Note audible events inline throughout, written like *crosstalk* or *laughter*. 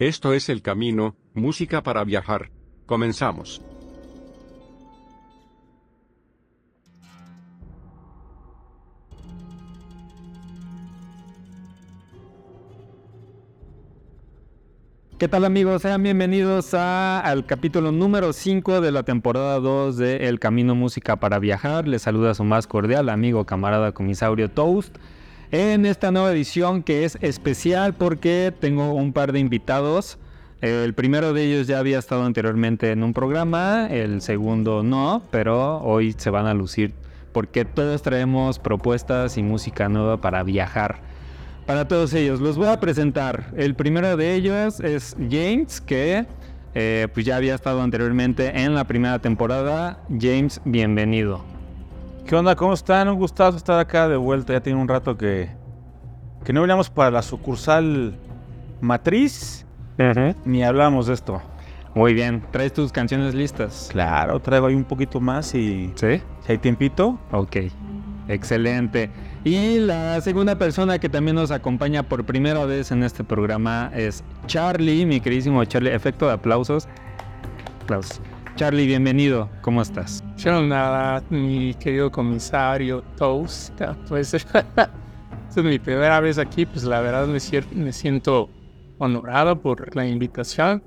Esto es El Camino, música para viajar. Comenzamos. ¿Qué tal amigos? Sean bienvenidos a- al capítulo número 5 de la temporada 2 de El Camino Música para Viajar. Les saluda su más cordial amigo, camarada comisaurio Toast. En esta nueva edición que es especial porque tengo un par de invitados. El primero de ellos ya había estado anteriormente en un programa, el segundo no, pero hoy se van a lucir porque todos traemos propuestas y música nueva para viajar para todos ellos. Los voy a presentar. El primero de ellos es James, que eh, pues ya había estado anteriormente en la primera temporada. James, bienvenido. ¿Qué onda? ¿Cómo están? Un gustazo estar acá de vuelta. Ya tiene un rato que, que no veníamos para la sucursal matriz ni hablamos de esto. Muy bien. ¿Traes tus canciones listas? Claro, traigo ahí un poquito más y Sí. si hay tiempito. Ok. Excelente. Y la segunda persona que también nos acompaña por primera vez en este programa es Charlie, mi queridísimo Charlie. Efecto de aplausos. Aplausos. Charlie, bienvenido. ¿Cómo estás? Yo nada, mi querido comisario Toast, pues *laughs* esta es mi primera vez aquí, pues la verdad me, me siento honorado por la invitación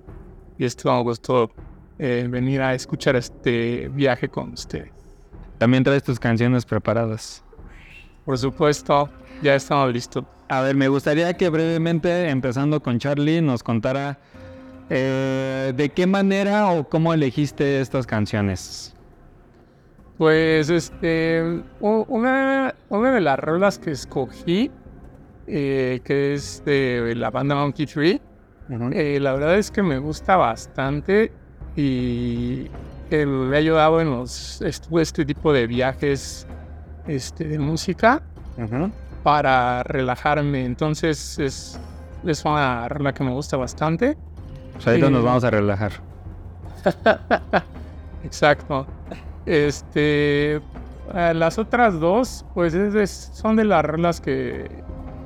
y es un gusto eh, venir a escuchar este viaje con ustedes. También traes tus canciones preparadas. Por supuesto, ya estamos listos. A ver, me gustaría que brevemente, empezando con Charlie, nos contara eh, de qué manera o cómo elegiste estas canciones. Pues este, una, una de las rolas que escogí, eh, que es de la banda Monkey Tree, Eh, la verdad es que me gusta bastante y me ha ayudado en los, este, este tipo de viajes este, de música para relajarme. Entonces es, es una rola que me gusta bastante. Pues ahorita Sí. nos vamos a relajar. *laughs* Exacto. Este, eh, las otras dos, pues es de- son de las rolas que,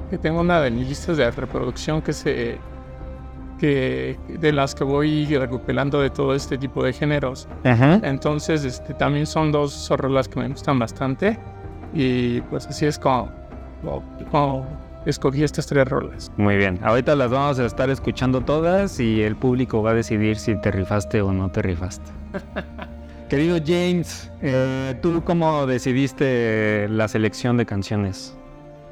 que tengo una de mis listas de reproducción que se que de las que voy recuperando de todo este tipo de géneros. Entonces, este, también son dos rolas que me gustan bastante y pues así es como- como escogí estas tres rolas. Muy bien, ahorita las vamos a estar escuchando todas y el público va a decidir si te rifaste o no te rifaste. *laughs* Querido James, eh, ¿tú cómo decidiste la selección de canciones?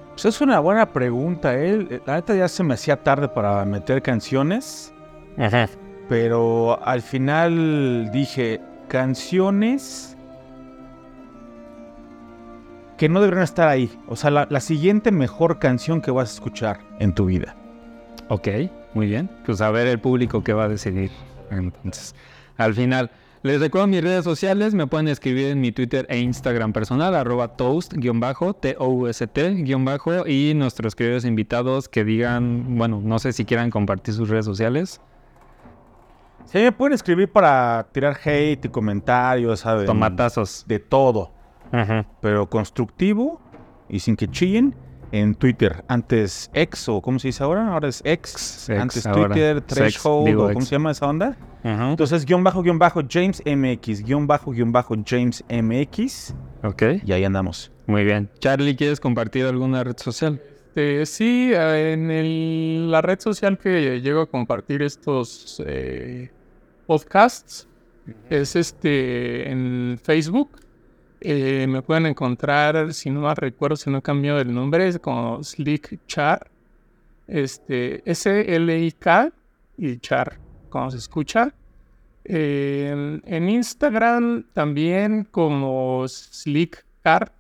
Pues es una buena pregunta, ¿eh? La neta ya se me hacía tarde para meter canciones, pero al final dije canciones que no deberían estar ahí. O sea, la, la siguiente mejor canción que vas a escuchar en tu vida. Ok, muy bien. Pues a ver el público que va a decidir. Entonces, al final, les recuerdo mis redes sociales. Me pueden escribir en mi Twitter e Instagram personal, arroba toast-t-o-u-s-t- y nuestros queridos invitados que digan, bueno, no sé si quieran compartir sus redes sociales. Sí, me pueden escribir para tirar hate y comentarios, ¿sabes? Tomatazos. De todo, Ajá. pero constructivo y sin que chillen. En Twitter, antes X o ¿cómo se dice ahora? Ahora es X. Ex, antes ahora. Twitter, Threshold, o ¿cómo ex. se llama esa onda? Ajá. Entonces, guion bajo, guion bajo, James MX, guion bajo, guion bajo, James MX. Ok, Y ahí andamos. muy bien. Charlie, ¿quieres compartir alguna red social? Este, sí, eh, en el- la red social que llego a compartir estos eh, podcasts es este en Facebook. Eh, me pueden encontrar, si no recuerdo, si no he cambiado el nombre, es como Slick Char. Este, S-L-I-K y Char, como se escucha. Eh, en, Instagram también como Slick Car,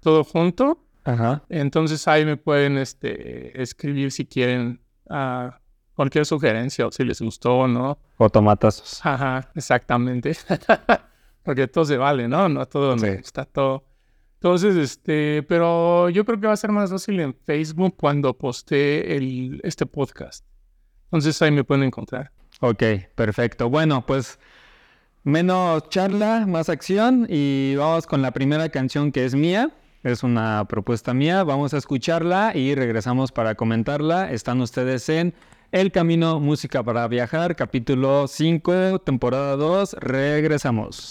todo junto. Ajá. Entonces ahí me pueden este, escribir si quieren ah, cualquier sugerencia o si les gustó o no. O tomatazos. Ajá, exactamente. *laughs* Porque todo se vale, ¿no? No todo Sí. gusta todo. Entonces, este, pero yo creo que va a ser más fácil en Facebook cuando postee el, este podcast. Entonces ahí me pueden encontrar. Ok, perfecto. Bueno, pues menos charla, más acción y vamos con la primera canción que es mía. Es una propuesta mía. Vamos a escucharla y regresamos para comentarla. Están ustedes en El Camino Música para Viajar, capítulo 5, temporada 2. Regresamos.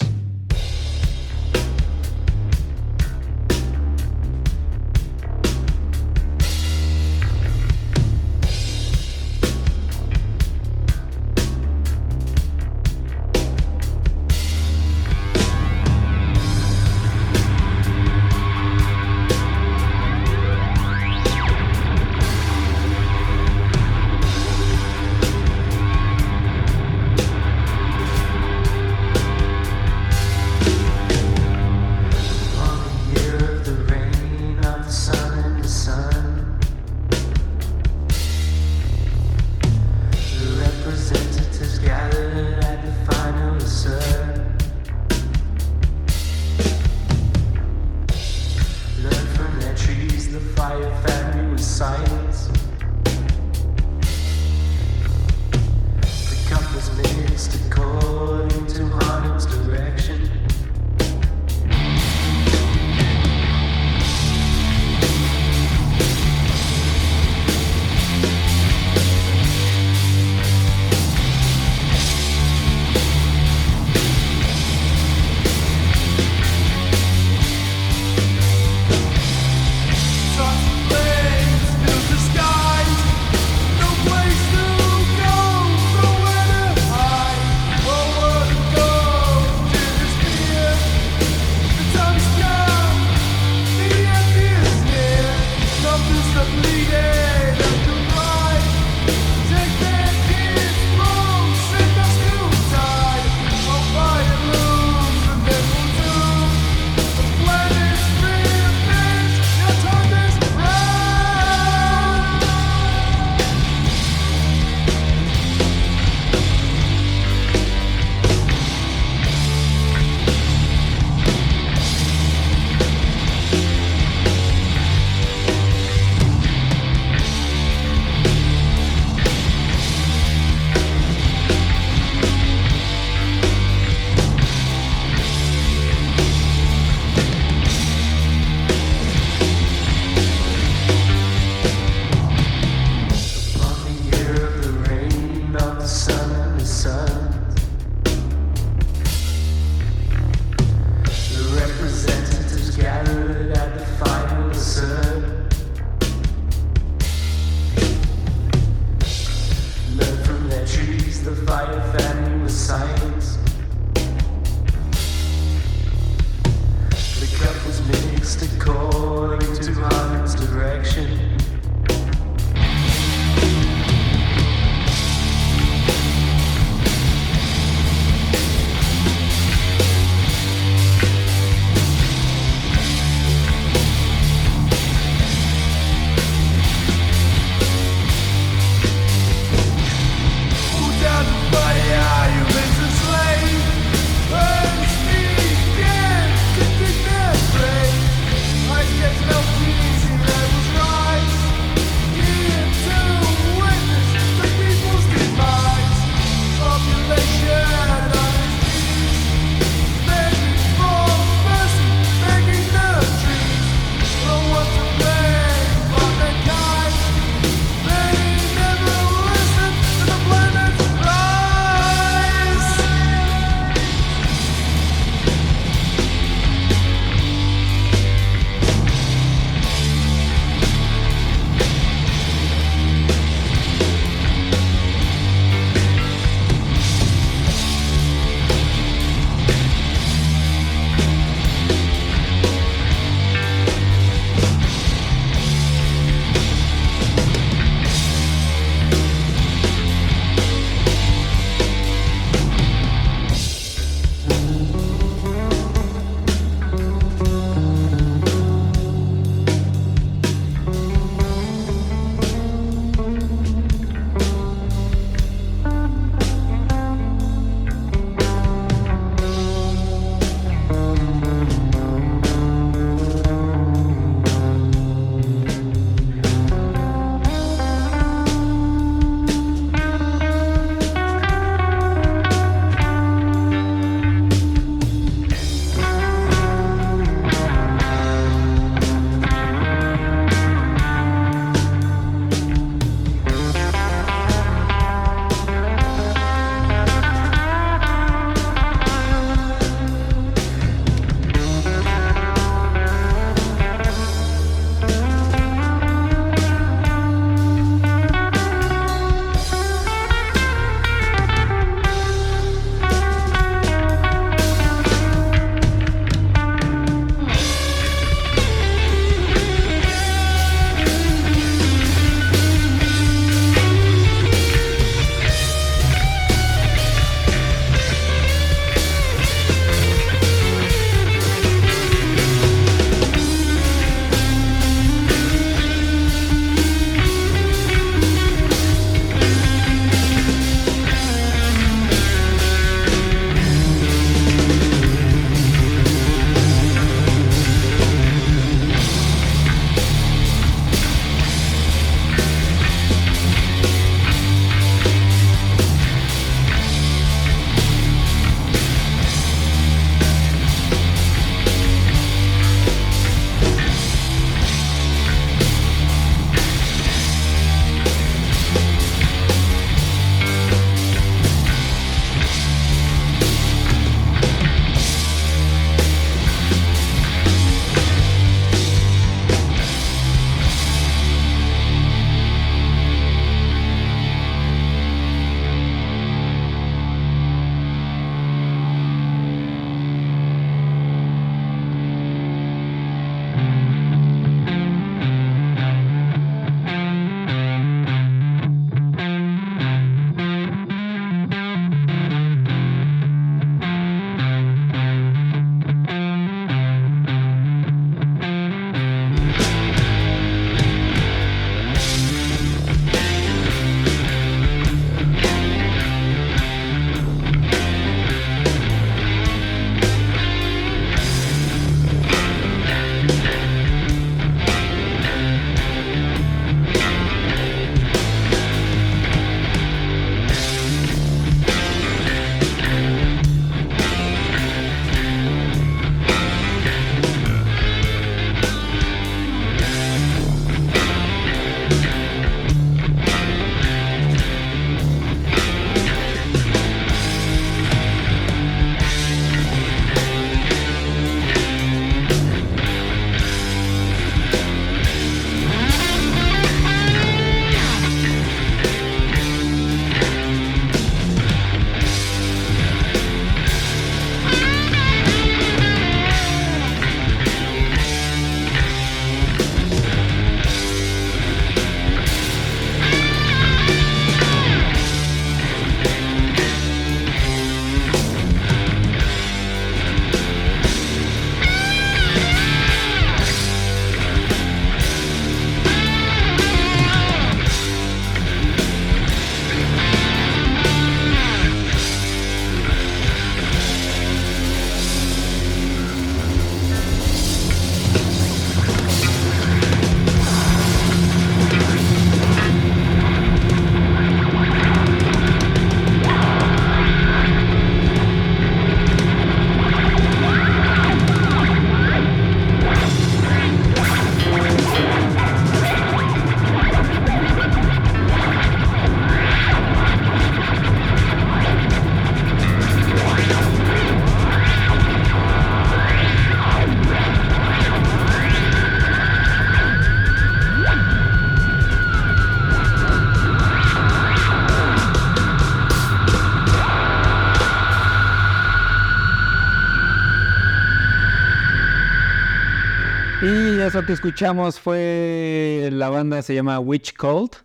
Eso que escuchamos fue la banda se llama Witch Cult,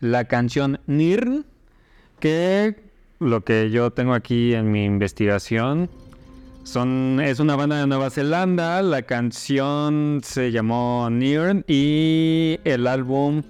la canción Nirn, que lo que yo tengo aquí en mi investigación son es una banda de Nueva Zelanda, la canción se llamó Nirn y el álbum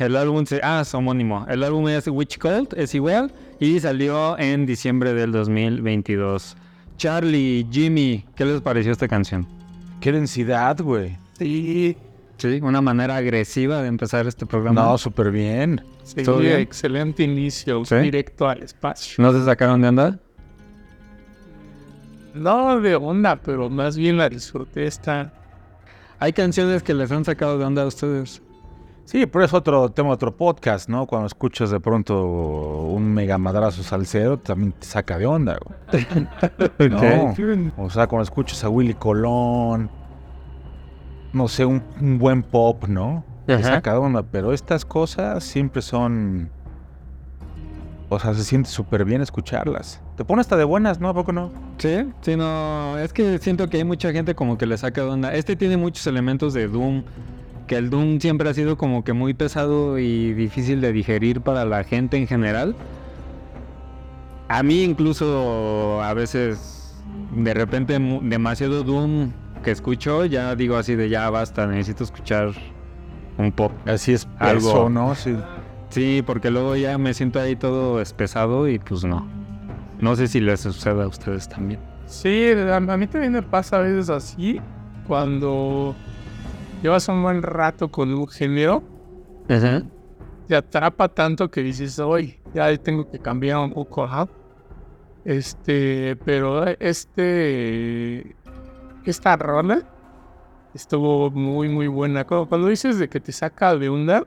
el álbum se, ah, es homónimo. El álbum es Witch Cult, es igual y salió en diciembre del 2022. Charlie, Jimmy, ¿qué les pareció esta canción? Qué densidad, güey. Sí, Sí, una manera agresiva de empezar este programa. No, súper bien. sí, ¿Todo bien? excelente inicio, ¿Sí? directo al espacio. ¿No se sacaron de onda? No de onda, pero más bien la disfruté esta. Hay canciones que les han sacado de onda a ustedes. Sí, pero es otro tema, otro podcast, ¿no? Cuando escuchas de pronto un mega madrazo salsero, también te saca de onda, güey. *laughs* No. O sea, cuando escuchas a Willy Colón, no sé, un, un buen pop, ¿no? Te saca de onda, pero estas cosas siempre son... O sea, se siente súper bien escucharlas. Te pone hasta de buenas, ¿no? ¿A poco no? Sí, sí, no. Es que siento que hay mucha gente como que le saca de onda. Este tiene muchos elementos de Doom. Que el Doom siempre ha sido como que muy pesado y difícil de digerir para la gente en general. A mí incluso a veces de repente demasiado Doom que escucho, ya digo así de ya basta, necesito escuchar un pop. Así es Algo. Sí. Sí, porque luego ya me siento ahí todo espesado y pues no. No sé si les sucede a ustedes también. Sí, a, a mí también me pasa a veces así, cuando llevas un buen rato con un género, te atrapa tanto que dices, hoy ya tengo que cambiar un poco, ¿ah? Este, pero este, esta rola estuvo muy, muy buena. Cuando, cuando dices de que te saca de onda,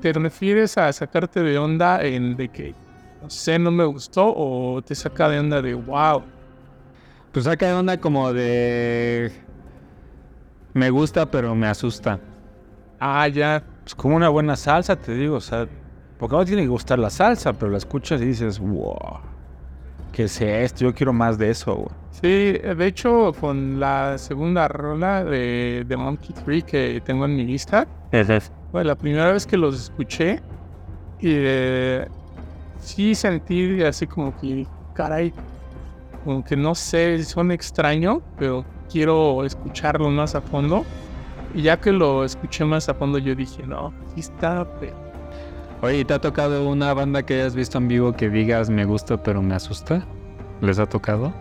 ¿te refieres a sacarte de onda en de que, no sé, no me gustó o te saca de onda de, wow? Pues saca de onda como de... Me gusta pero me asusta. Ah, ya. Pues como una buena salsa, te digo, o sea, porque no tiene que gustar la salsa, pero la escuchas y dices, wow, ¿qué es esto? Yo quiero más de eso, güey. Sí, de hecho, con la segunda rola de, de Monkey Tree que tengo en mi lista, fue la primera vez que los escuché y eh, sí sentí así como que, caray, como que no sé, son extraño, pero quiero escucharlo más a fondo. Y ya que lo escuché más a fondo, yo dije, no, sí está, pero Oye, ¿te ha tocado una banda que hayas visto en vivo que digas me gusta pero me asusta? ¿Les ha tocado?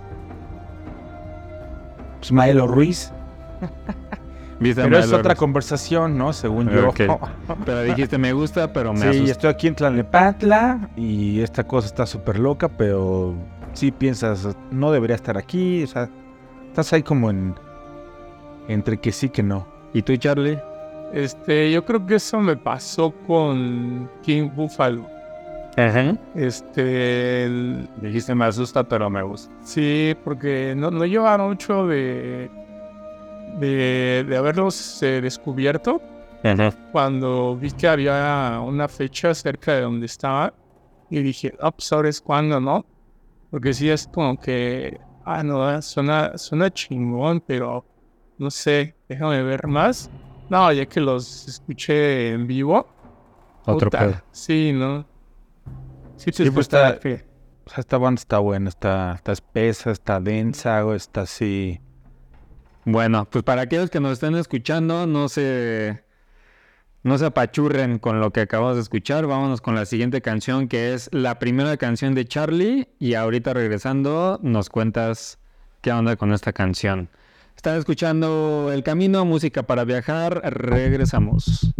Pues Maelo Ruiz. *laughs* ¿Viste a Pero es otra Ruiz? conversación, ¿no? Según yo. Ok. *laughs* Pero dijiste me gusta pero me Sí, asusta. estoy aquí en Tlalnepantla y esta cosa está súper loca, pero sí piensas, no debería estar aquí, o sea, estás ahí como en... Entre que sí que no. ¿Y tú, Charlie? este, yo creo que eso me pasó con King Buffalo. Este, el- Dijiste me asusta pero me gusta. Sí, porque no, no lleva mucho de, de, de haberlos eh, descubierto. Cuando vi que había una fecha cerca de donde estaba, y dije, ah, pues ahora es cuando, ¿no? Porque sí es como que, ah, no, eh, suena, suena chingón, pero no sé, déjame ver más. No, ya que los escuché en vivo. Otro puta, pedo. Sí, ¿no? Sí, te Sí, pues está- O sea, esta banda está buena, está, está espesa, está densa, está así... Bueno, pues para aquellos que nos estén escuchando, no se, no se apachurren con lo que acabamos de escuchar. Vámonos con la siguiente canción, que es la primera canción de Charlie. Y ahorita regresando, nos cuentas qué onda con esta canción. Están escuchando El Camino, música para viajar. Regresamos.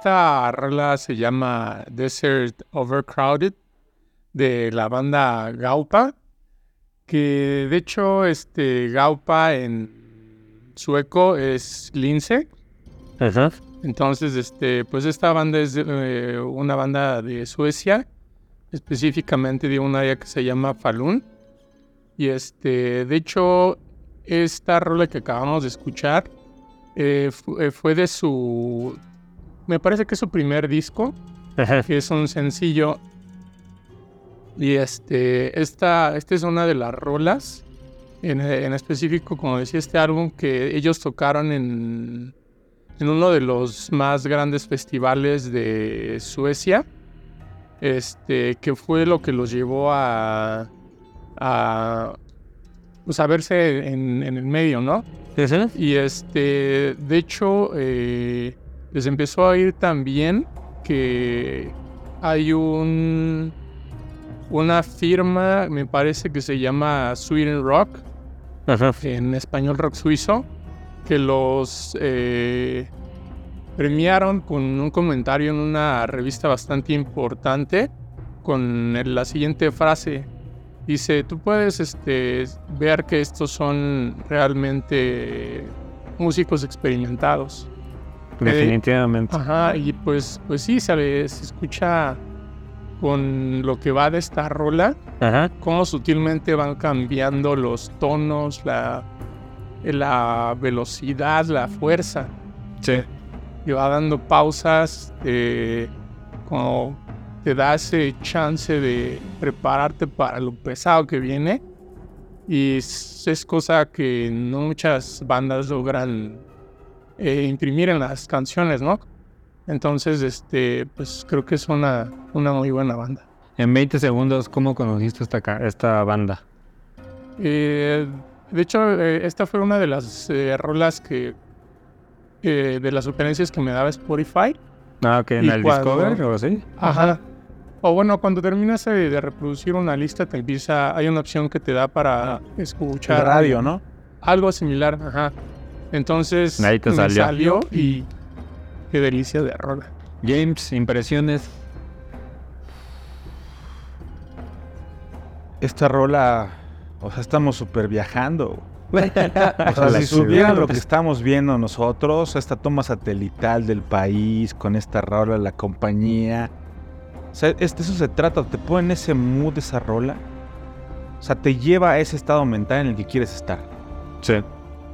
Esta rola se llama Desert Overcrowded de la banda Gaupa, que de hecho este Gaupa en sueco es Lince. Entonces, este, pues esta banda es eh, una banda de Suecia, específicamente de un área que se llama Falun. Y este, de hecho, esta rola que acabamos de escuchar eh, eh, fue de su, me parece que es su primer disco, que es un sencillo. Y este, esta, esta es una de las rolas, en, en específico, como decía, este álbum que ellos tocaron en en uno de los más grandes festivales de Suecia, este, que fue lo que los llevó a, a, pues a verse en, el medio, ¿no? Y este, de hecho, eh, les empezó a ir tan bien que hay un, una firma, me parece que se llama Sweden Rock, en español rock suizo, que los eh, premiaron con un comentario en una revista bastante importante con la siguiente frase. Dice, tú puedes este, ver que estos son realmente músicos experimentados. Definitivamente. ajá, y pues, pues sí, se, se escucha con lo que va de esta rola, ajá. cómo sutilmente van cambiando los tonos, la, la velocidad, la fuerza. Sí. Y va dando pausas, eh, como te da ese chance de prepararte para lo pesado que viene. Y es, cosa que no muchas bandas logran eh, imprimir en las canciones, ¿no? Entonces, este, pues creo que es una, una muy buena banda. En 20 segundos, ¿cómo conociste esta, esta banda? Eh, de hecho, eh, esta fue una de las eh, rolas que. de las sugerencias que me daba Spotify. Ah, ok, en el Discover o así. Ajá. O bueno, cuando terminas de, reproducir una lista, te empieza. Hay una opción que te da para escuchar. radio, ¿no? Algo similar, ajá. Entonces. Ahí te salió. salió y. Qué delicia de rola. James, impresiones. Esta rola o sea, estamos súper viajando. *laughs* o sea, si supieran lo que estamos viendo nosotros, esta toma satelital del país, con esta rola, la compañía. O sea, este, eso se trata, te pone en ese mood esa rola. O sea, te lleva a ese estado mental en el que quieres estar. Sí.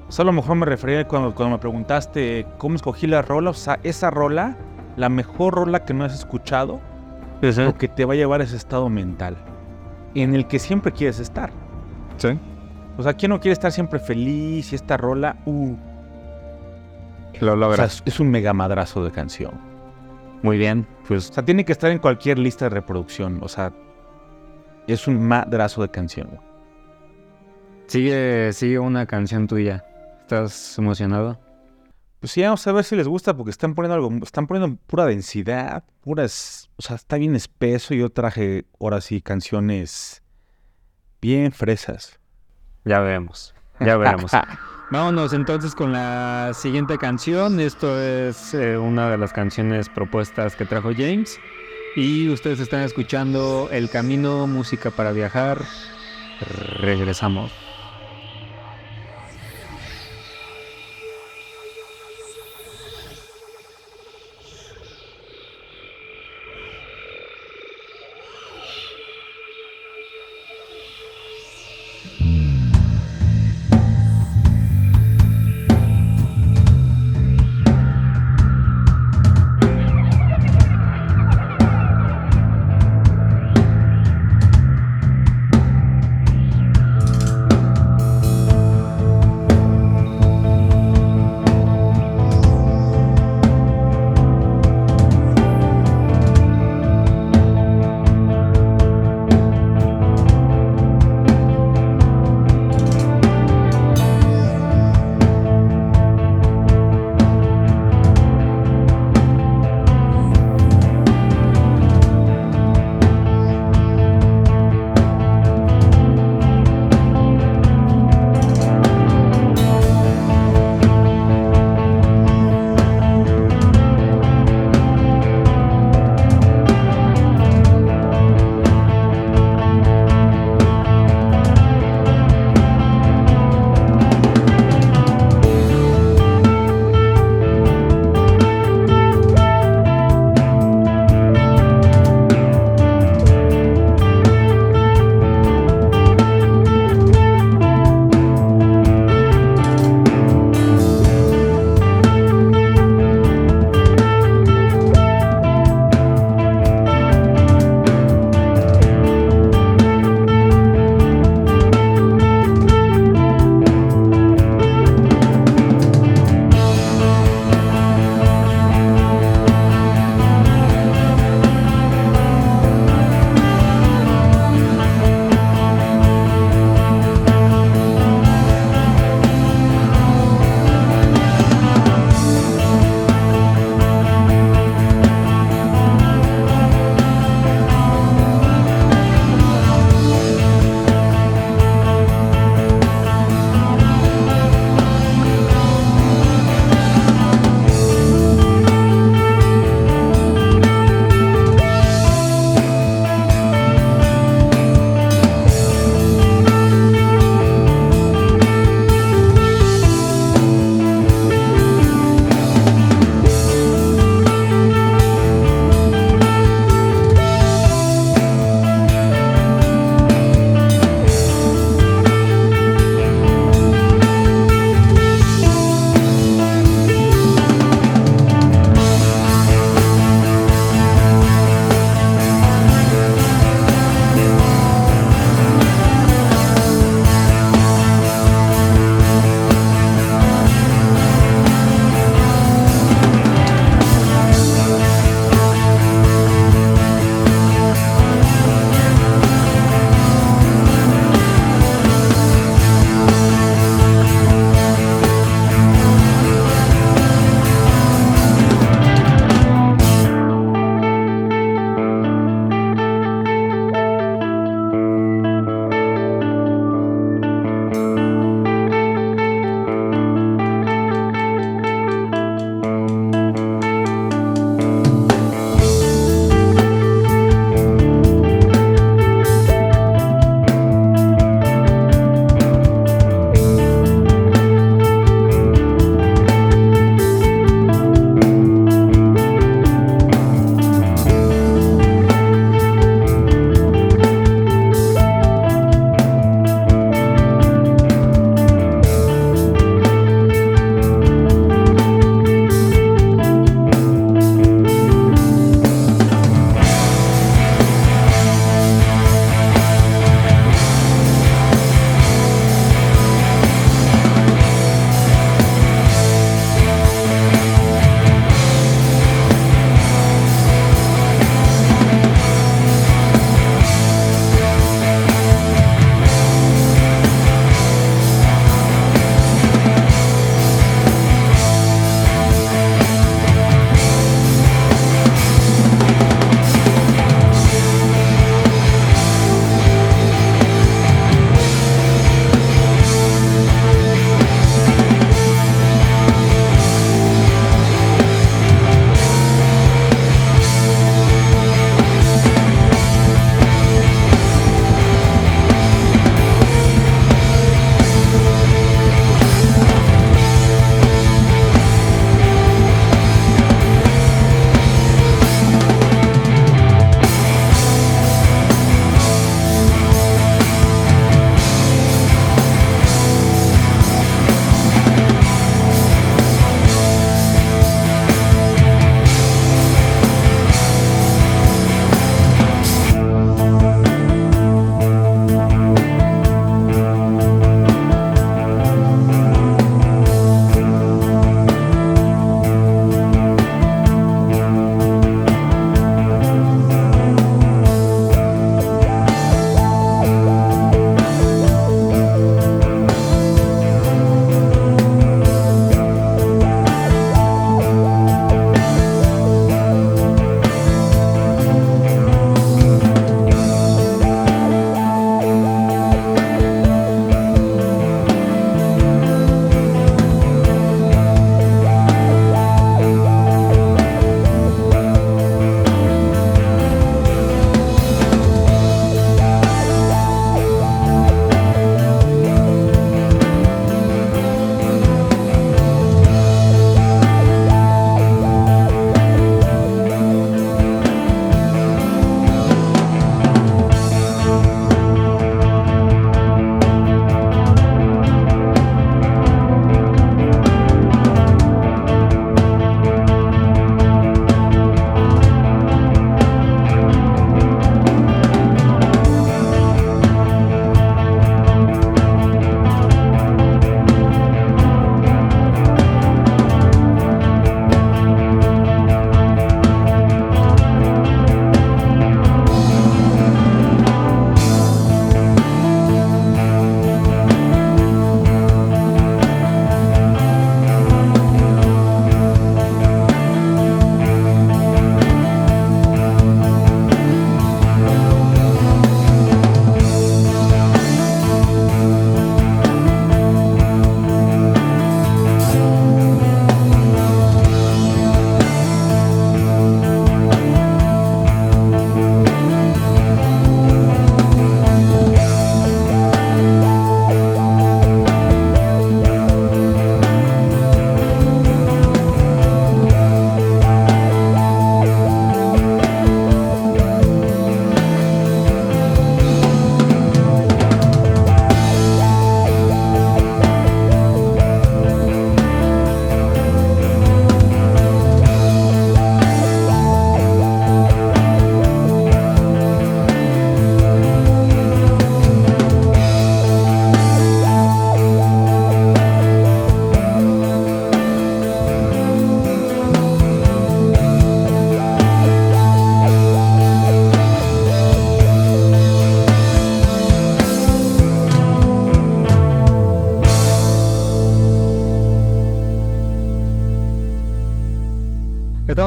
O sea, a lo mejor me refería cuando, cuando me preguntaste cómo escogí la rola. O sea, esa rola, la mejor rola que no has escuchado, es lo que te va a llevar a ese estado mental en el que siempre quieres estar. Sí. O sea, ¿quién no quiere estar siempre feliz y esta rola? Uh. Lo logras. es un mega madrazo de canción. Muy bien, pues. O sea, tiene que estar en cualquier lista de reproducción. O sea, es un madrazo de canción. Sigue, sigue una canción tuya. ¿Estás emocionado? Pues sí, vamos a ver si les gusta porque están poniendo algo, están poniendo pura densidad, puras, o sea, está bien espeso. Yo traje ahora sí canciones Bien fresas. Ya veremos, ya veremos. *laughs* Vámonos entonces con la siguiente canción. Esto es eh, una de las canciones propuestas que trajo James. Y ustedes están escuchando El Camino, música para viajar. Regresamos.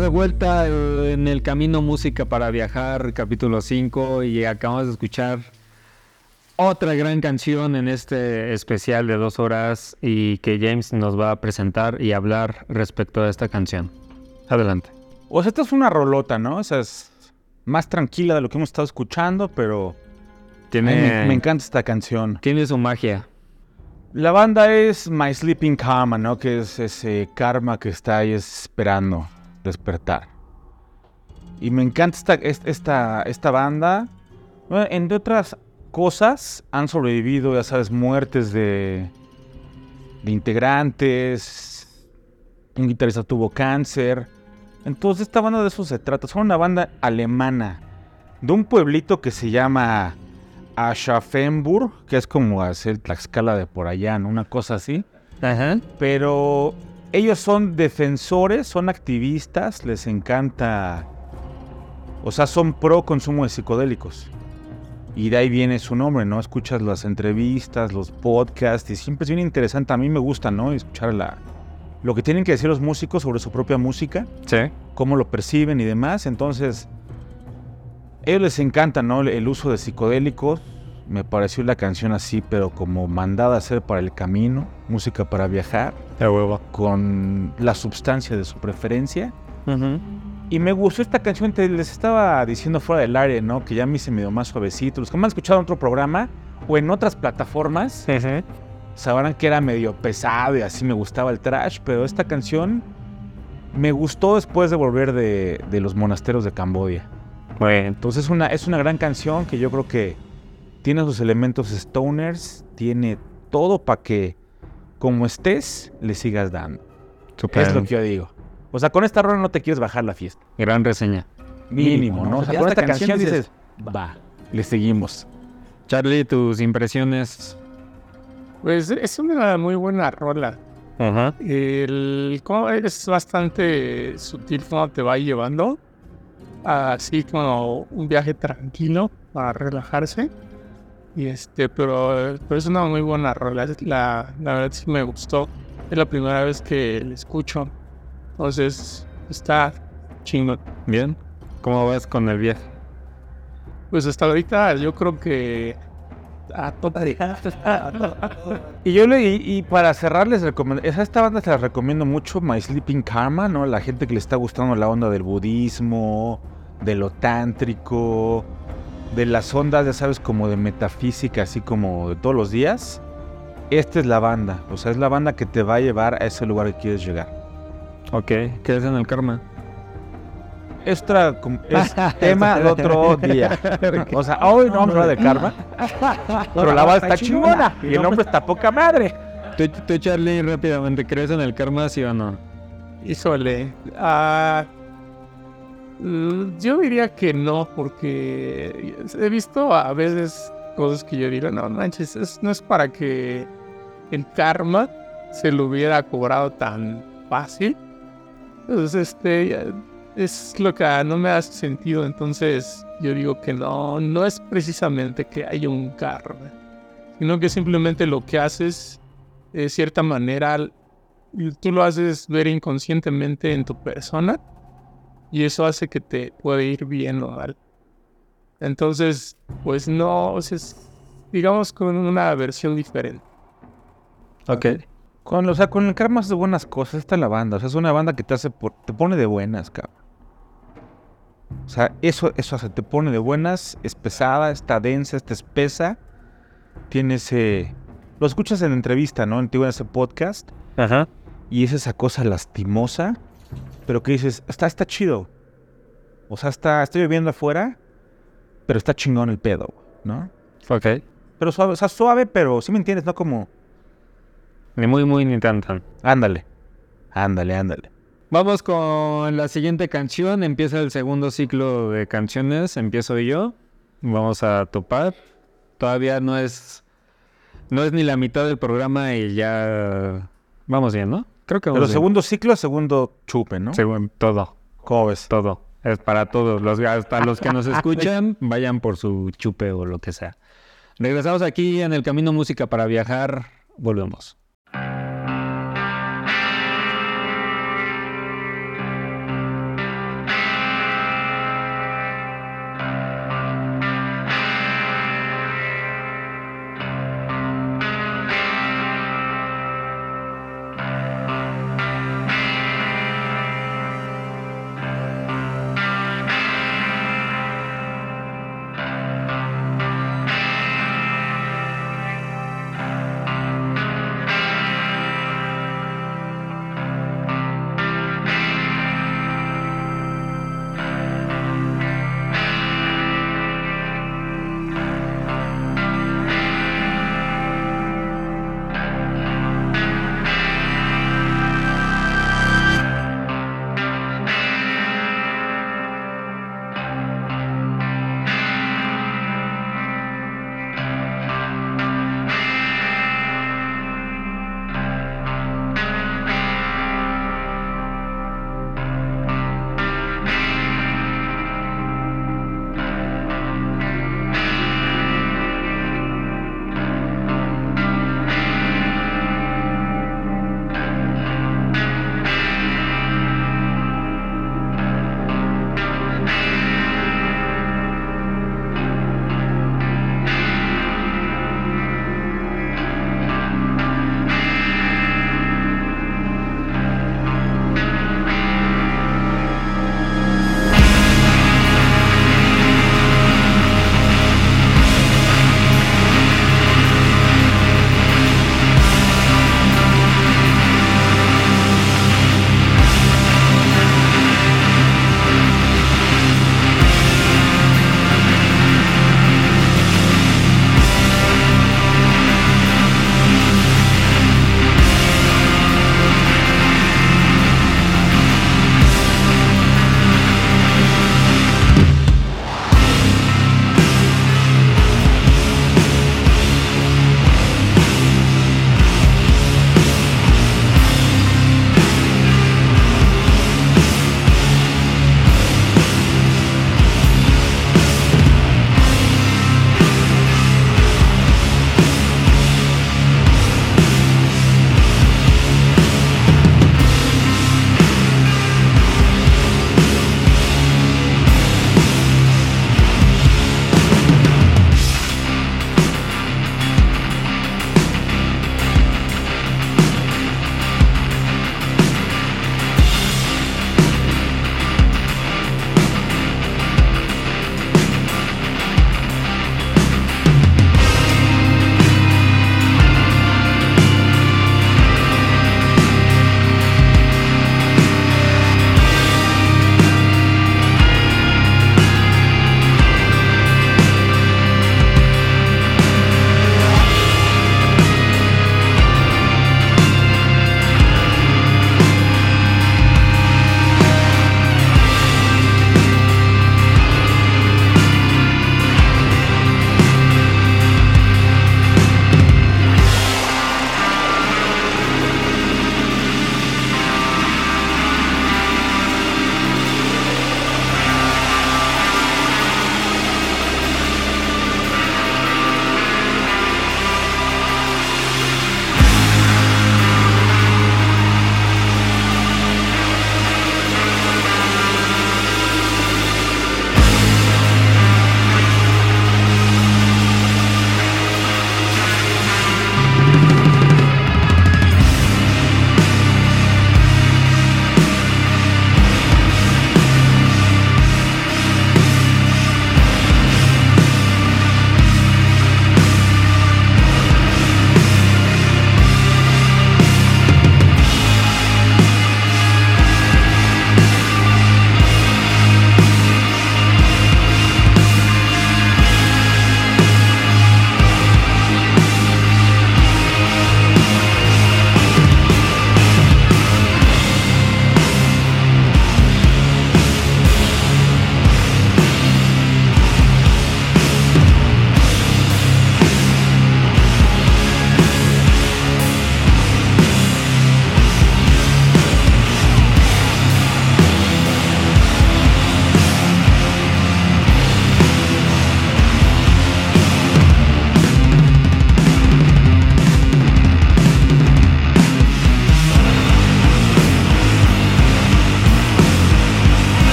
De vuelta en el Camino Música para Viajar, capítulo 5, y acabamos de escuchar otra gran canción en este especial de dos horas y que James nos va a presentar y hablar respecto a esta canción. Adelante. O sea, esta es una rolota, ¿no? O sea, es más tranquila de lo que hemos estado escuchando, pero Tiene, me, me encanta esta canción. tiene su magia. La banda es My Sleeping Karma, ¿no? Que es ese karma que está ahí esperando despertar. Y me encanta esta, es- esta, esta banda. Bueno, entre otras cosas, han sobrevivido, ya sabes, muertes de, de integrantes. Un guitarrista tuvo cáncer. Entonces, esta banda de eso se trata. Son una banda alemana. De un pueblito que se llama Aschaffenburg, que es como hacer Tlaxcala de por allá, ¿no? Una cosa así. Ajá. Pero ellos son defensores, son activistas, les encanta. O sea, son pro consumo de psicodélicos. Y de ahí viene su nombre, ¿no? Escuchas las entrevistas, los podcasts, y siempre es bien interesante. A mí me gusta, ¿no? Escuchar la, lo que tienen que decir los músicos sobre su propia música, Sí. cómo lo perciben y demás. Entonces, a ellos les encanta, ¿no? El uso de psicodélicos. Me pareció la canción así, pero como mandada a hacer para el camino, música para viajar De huevo. con la sustancia de su preferencia. Y me gustó esta canción, te les estaba diciendo fuera del aire, ¿no? Que ya a mí se me dio más suavecito. Los que me han escuchado en otro programa o en otras plataformas sabrán que era medio pesado y así me gustaba el trash, pero esta canción me gustó después de volver de, de los monasteros de Camboya. Bueno, Entonces es una, es una gran canción que yo creo que tiene sus elementos stoners, tiene todo para que como estés le sigas dando. super. Es lo que yo digo. O sea, con esta rola no te quieres bajar la fiesta. Gran reseña. Mínimo, ¿no? O sea, Ya con esta canción canción dices, va, le seguimos. Charlie, tus impresiones. Pues es una muy buena rola. El, como es bastante sutil cómo te va llevando. Así como un viaje tranquilo para relajarse. Y este, pero, pero es una muy buena rola. La, la verdad sí me gustó. Es la primera vez que la escucho. Entonces está chingón. Bien. ¿Cómo vas con el viaje? Pues hasta ahorita yo creo que a toda Y yo le, y, y para cerrar les recomiendo, esa- esta banda se la recomiendo mucho, My Sleeping Karma, ¿no? La gente que le está gustando la onda del budismo, de lo tántrico, de las ondas, ya sabes, como de metafísica, así como de todos los días. Esta es la banda, o sea, es la banda que te va a llevar a ese lugar que quieres llegar. Ok. ¿Qué es en el karma? Com- es tema de otro día. O sea, hoy no vamos a hablar de karma, pero la banda está chingona y el nombre está poca madre. Tú, tú, Charlie, rápidamente, ¿crees en el karma, sí o no? Híjole. ah, yo diría que no, porque he visto a veces cosas que yo digo, no manches, es- no es para que el karma se lo hubiera cobrado tan fácil. Entonces, este, ya- es lo que no me hace sentido. Entonces, yo digo que no, no es precisamente que haya un karma, sino que simplemente lo que haces, de cierta manera, tú lo haces ver inconscientemente en tu persona y eso hace que te puede ir bien o mal. Entonces, pues no, o sea, es, digamos con una versión diferente. Ok. Con, o sea, con el karma hace buenas cosas, está en la banda. O sea, es una banda que te hace, por- te pone de buenas, cabrón. O sea, eso, eso hace, te pone de buenas, es pesada, está densa, está espesa. Tiene ese... Lo escuchas en entrevista, ¿no? En ese podcast. Ajá. Y es esa cosa lastimosa, pero que dices, está, está chido. O sea, está, estoy viviendo afuera, pero está chingón el pedo, ¿no? Ok. Pero suave, o sea, suave, pero sí me entiendes, ¿no? Como, Ni muy, muy, ni tan, tan. ándale, ándale, ándale. Vamos con la siguiente canción. Empieza el segundo ciclo de canciones. Empiezo yo. Vamos a topar. Todavía no es. No es ni la mitad del programa y ya. Vamos bien, ¿no? Creo que Pero vamos bien. segundo ciclo, segundo chupe, ¿no? Según- todo. ¿Cómo ves? Todo. Es para todos. Los, hasta los que nos *laughs* escuchan, vayan por su chupe o lo que sea. Regresamos aquí en el Camino Música para Viajar. Volvemos.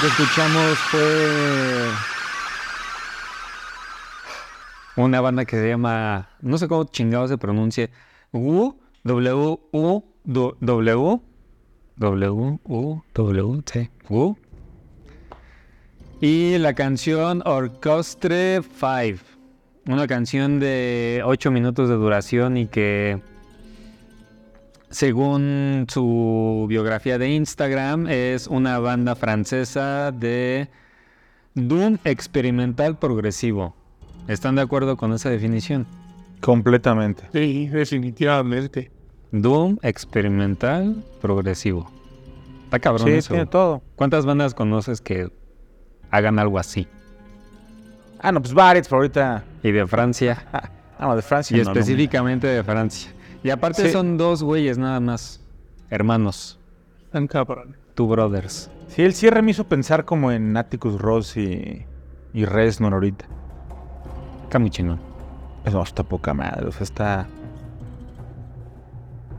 Que escuchamos fue una banda que se llama, no sé cómo chingado se pronuncia, U, W, U, du- W, W, U, W, T, U. Y la canción Orchestre 5, una canción de 8 minutos de duración y que según su biografía de Instagram, es una banda francesa de Doom experimental progresivo. ¿Están de acuerdo con esa definición? Completamente. Sí, definitivamente. Doom experimental progresivo. Está cabrón Sí, eso. tiene todo. ¿Cuántas bandas conoces que hagan algo así? Ah, no, pues varios, pero ahorita. Y de Francia. *laughs* Ah, no, de Francia. y no, no, específicamente de Francia. Y aparte Sí. son dos güeyes nada más. Hermanos. Tan cabrón. Two brothers. Sí, el cierre me hizo pensar como en Atticus Ross y, y Reznor ahorita. Está muy chingón. No, está poca madre, o sea, está...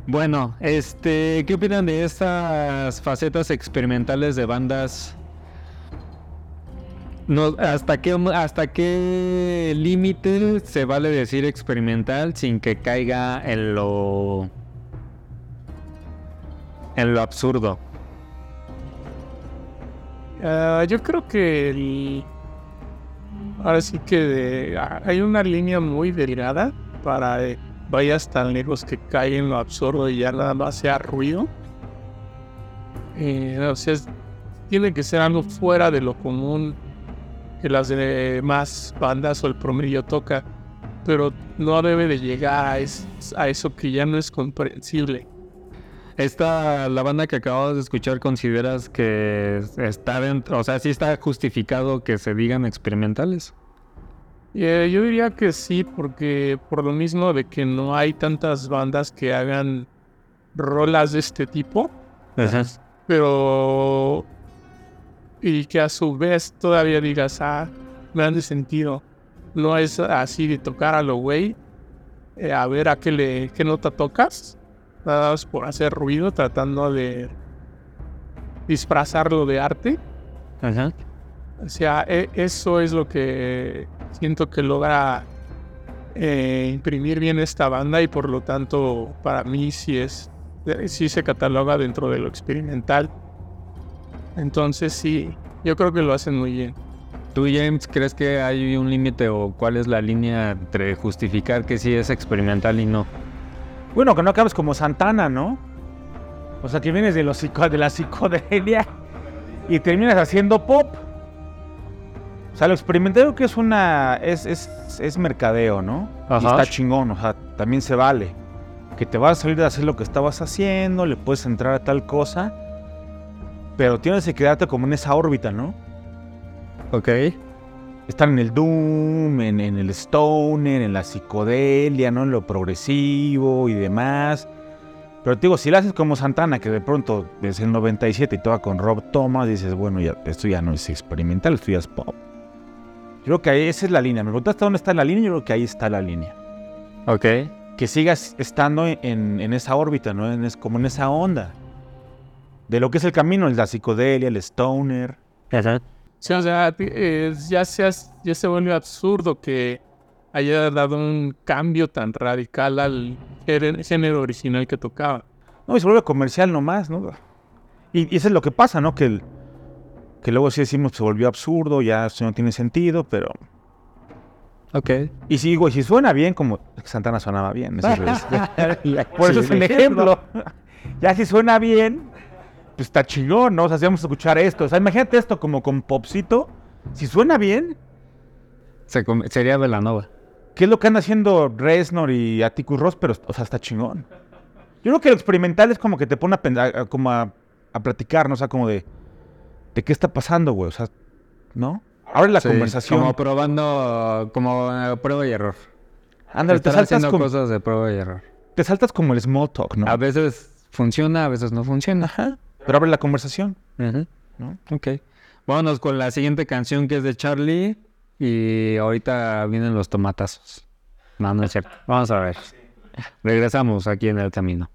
Bueno, este, ¿qué opinan de estas facetas experimentales de bandas? ¿Hasta qué, hasta qué límite se vale decir experimental sin que caiga en lo en lo absurdo? Ah, yo creo que ahora sí que ah, hay una línea muy delgada para eh, vayas tan lejos que cae en lo absurdo y ya nada más sea ruido. Eh, o sea, tiene que ser algo fuera de lo común que las demás bandas o el promedio toca, pero no debe de llegar a, es- a eso que ya no es comprensible. Esta, la banda que acabamos de escuchar, ¿consideras que está dentro, o sea, sí está justificado que se digan experimentales? Eh, yo diría que sí, porque por lo mismo de que no hay tantas bandas que hagan rolas de este tipo, pero y que a su vez todavía digas, ah, me han de sentido. No es así de tocar a lo güey, eh, a ver a qué, le, qué nota tocas, nada más por hacer ruido, tratando de disfrazarlo de arte. Ajá. O sea, e- eso es lo que siento que logra eh, imprimir bien esta banda y por lo tanto para mí sí es eh, sí se cataloga dentro de lo experimental. Entonces sí, yo creo que lo hacen muy bien. ¿Tú, James, crees que hay un límite o cuál es la línea entre justificar que sí es experimental y no? Bueno, que no acabes como Santana, ¿no? O sea, que vienes de, los psico- de la psicodelia y terminas haciendo pop. O sea, lo experimental creo que es una... es, es, es mercadeo, ¿no? Y Ajá. está chingón, o sea, también se vale. Que te vas a salir de hacer lo que estabas haciendo, le puedes entrar a tal cosa, pero tienes que quedarte como en esa órbita, ¿no? Ok. Estar en el Doom, en, en el Stoner, en la psicodelia, ¿no? En lo progresivo y demás. Pero te digo, si lo haces como Santana, que de pronto desde el 97 y toca con Rob Thomas, dices, bueno, ya, esto ya no es experimental, esto ya es pop. Yo creo que ahí esa es la línea. Me preguntaste dónde está la línea, yo creo que ahí está la línea. Ok. Que sigas estando en, en esa órbita, ¿no? En es, como en esa onda. De lo que es el camino, la psicodelia, el Stoner. Sí, o sea, ti- eh, ya, se ya se vuelve absurdo que haya dado un cambio tan radical al género original que tocaba. No, y se vuelve comercial nomás, ¿no? Y, y eso es lo que pasa, ¿no? Que, el- que luego sí decimos se volvió absurdo, ya eso no tiene sentido, pero... Ok. Y si, güey, si suena bien, como Santana sonaba bien. *laughs* eso es- Por eso Sí, es un ejemplo. ya si suena bien, pues está chingón, ¿no? O sea, si vamos a escuchar esto. O sea, imagínate esto como con popcito. Si suena bien, Se sería Velanova. ¿qué es lo que anda haciendo Reznor y Atticus Ross? Pero, o sea, está chingón. Yo creo que lo experimental es como que te pone a, pen- a- a- como a, a platicar, ¿no? O sea, como de... ¿De qué está pasando, güey? O sea, ¿no? Ahora la Sí, conversación. Como probando, como eh, prueba y error. Ándale, te saltas, haciendo como, cosas de prueba y error. te saltas como el small talk, ¿no? A veces funciona, a veces no funciona. Ajá. Pero abre la conversación. Ujú. ¿no? Ok. Vámonos con la siguiente canción que es de Charlie. Y ahorita vienen los tomatazos. No, no es cierto. Vamos a ver. Regresamos aquí en el camino.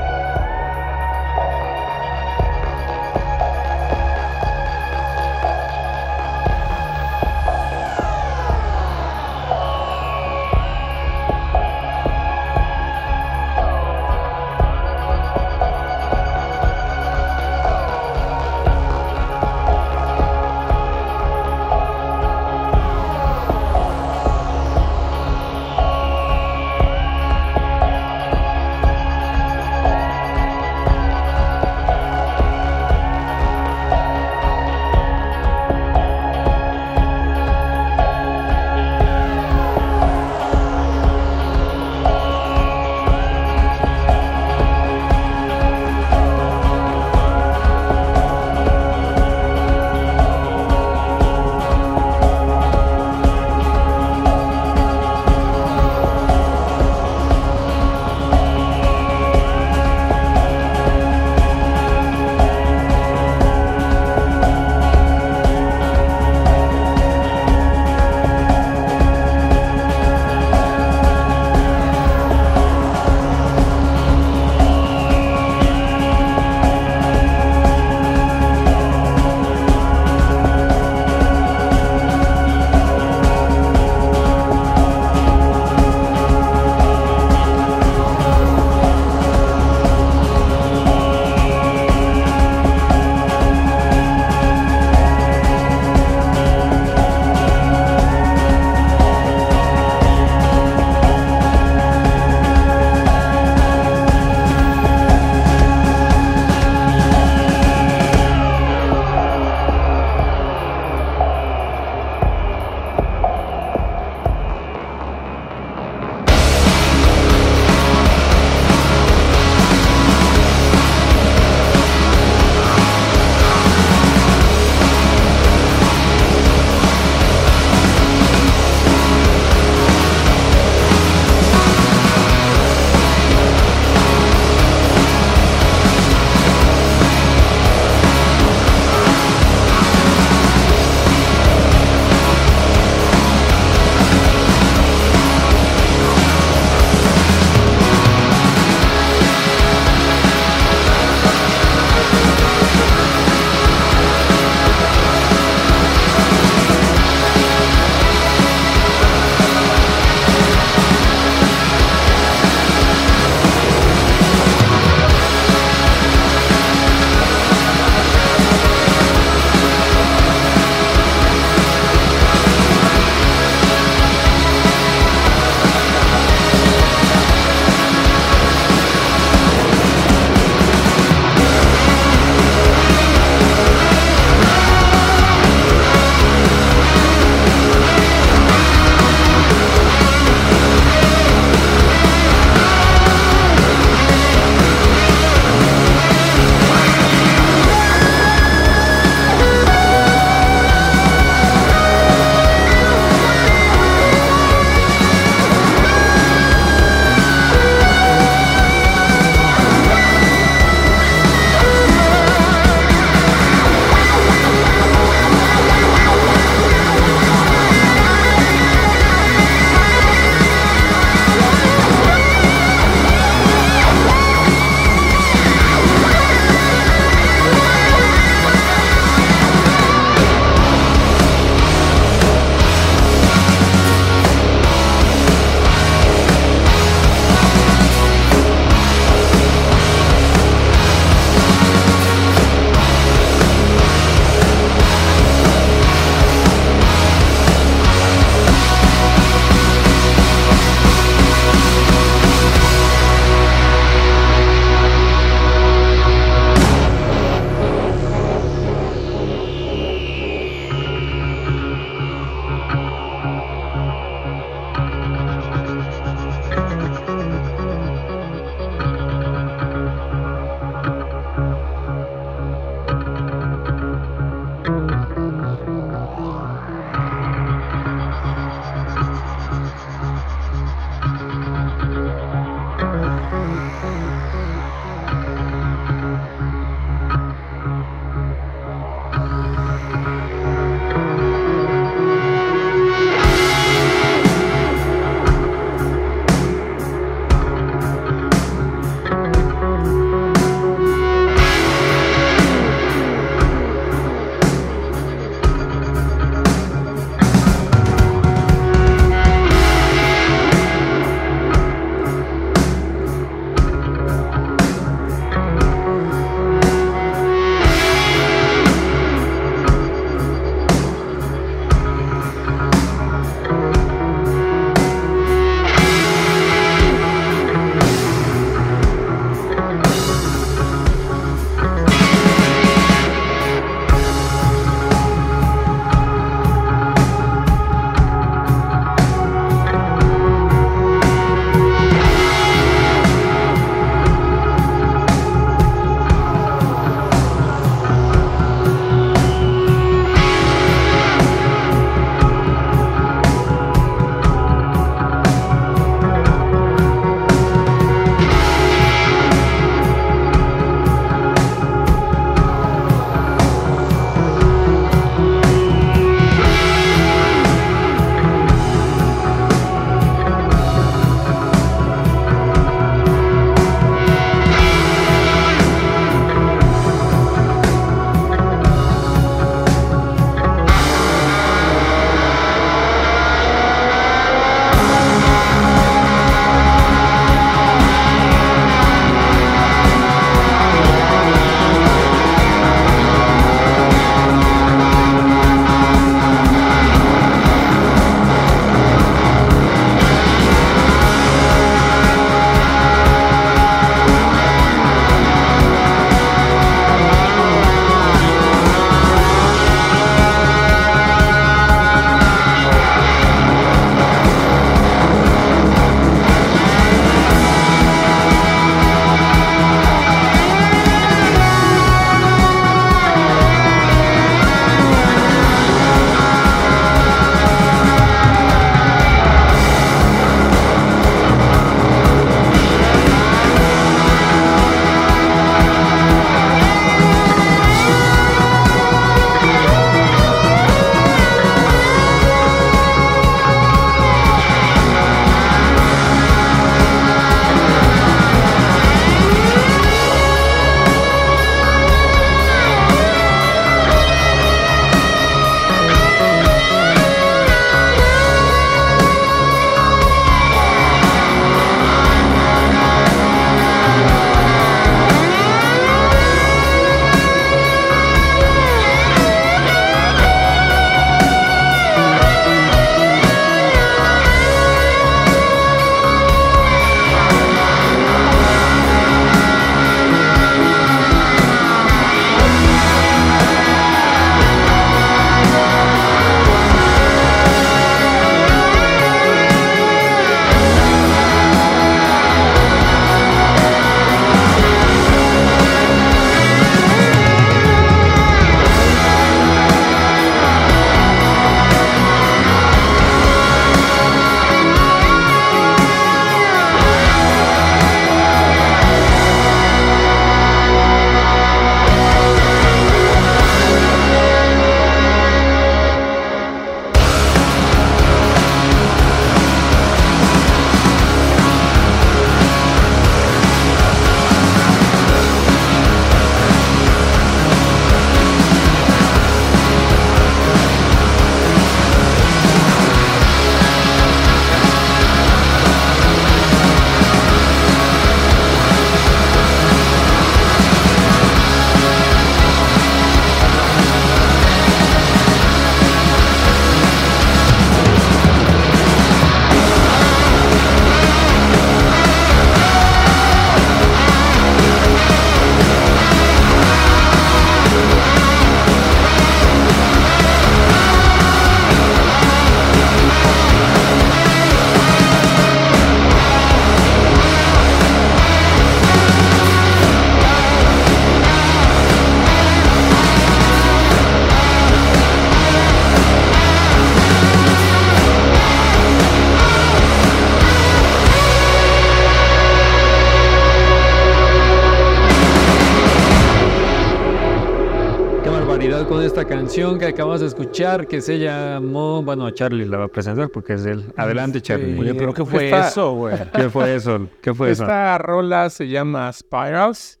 Escuchar que se llamó, bueno, Charlie la va a presentar porque es él. Adelante, Charlie. Oye, pero ¿qué fue Esta- eso, güey? *laughs* ¿Qué fue eso? ¿Qué fue eso? Esta rola se llama Spirals.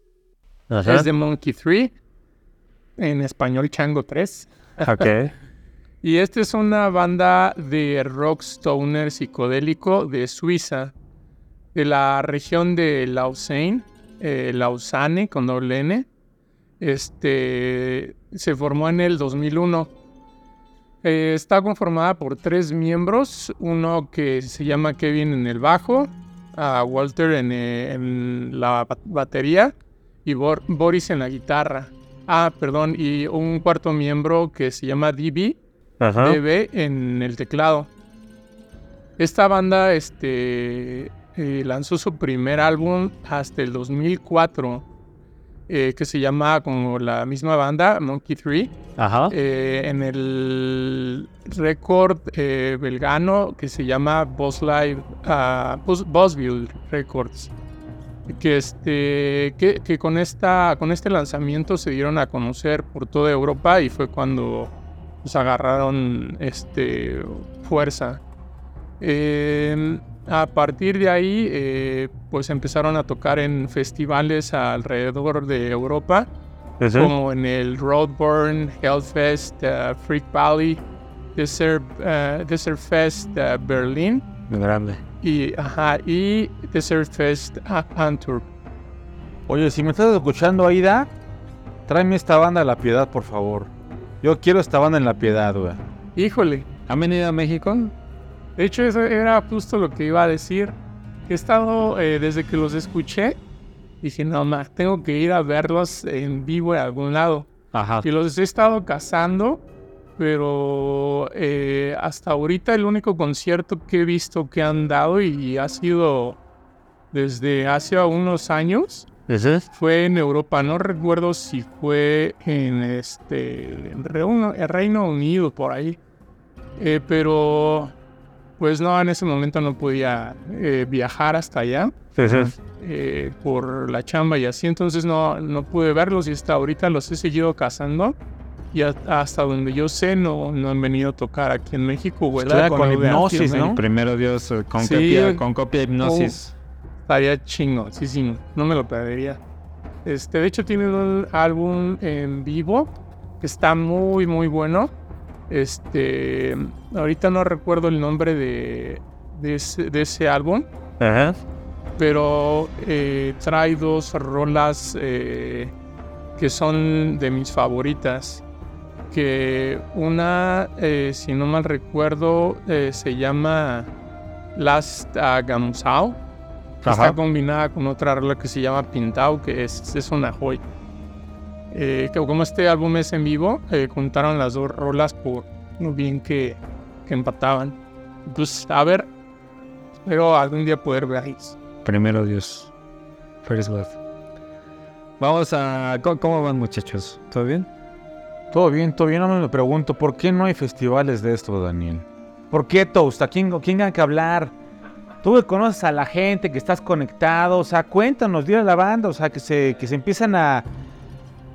Ajá. Es de Monkey 3. En español, Chango 3. *laughs* Ok. Y esta es una banda de rock stoner psicodélico de Suiza, de la región de Lausanne, eh, Lausanne con doble N. Este se formó en el 2001. Eh, está conformada por tres miembros, uno que se llama Kevin en el bajo, a Walter en, eh, en la ba- batería y Bor- Boris en la guitarra. Ah, perdón, y un cuarto miembro que se llama DB, Ajá. DB en el teclado. Esta banda este, eh, lanzó su primer álbum hasta el 2004, eh, que se llama como la misma banda, Monkey 3, Ajá. eh, en el récord eh, belgano que se llama Boss Live, Bossville Records. Que, este, que, que con, esta, con este lanzamiento se dieron a conocer por toda Europa y fue cuando pues, agarraron este, fuerza. Eh, a partir de ahí, eh, pues empezaron a tocar en festivales alrededor de Europa, como en el Roadburn, Hellfest, uh, Freak Valley, Desert, uh, Desert Fest uh, Berlin Grande. y, ajá, y Desert Fest uh, Antwerp. Oye, si me estás escuchando, Aida, tráeme esta banda a La Piedad, por favor. Yo quiero esta banda en La Piedad, güey. Híjole, ¿Han venido a México? De hecho eso era justo lo que iba a decir. He estado, eh, desde que los escuché, dije, no, más, tengo que ir a verlos en vivo en algún lado. Ajá. Y los he estado cazando, pero eh, hasta ahorita el único concierto que he visto que han dado y ha sido desde hace unos años ¿Ese? fue en Europa. No recuerdo si fue en este en Reino, en Reino Unido por ahí, Eh, pero pues no, en ese momento no podía eh, viajar hasta allá eh, por la chamba y así, entonces no, no pude verlos y hasta ahorita los he seguido cazando y a- hasta donde yo sé no, no han venido a tocar aquí en México. güey, Claro, con hipnosis, ¿no? Primero Dios, eh, con, Sí. copia, con copia hipnosis. Estaría chingo, sí, sí, no me lo perdería. Este, de hecho tienen un álbum en vivo que está muy, muy bueno. Este, ahorita no recuerdo el nombre de, de, ese, de ese álbum, Ajá. pero eh, trae dos rolas eh, que son de mis favoritas. Que una, eh, si no mal recuerdo, se llama Last Ajá. Está combinada con otra rola que se llama Pintao, que es, es una joya. Eh, como este álbum es en vivo, eh, contaron las dos rolas por lo bien que, que empataban. Pues a ver, espero algún día poder verlos. Primero Dios. First God. Vamos a... ¿Cómo, cómo van muchachos? ¿Todo bien? Todo bien, todo bien. No me pregunto, ¿por qué no hay festivales de esto, Daniel? ¿Por qué, Toast? ¿A quién, quién hay que hablar? Tú que conoces a la gente, que estás conectado, o sea, cuéntanos, dile a la banda, o sea, que se, que se empiezan a...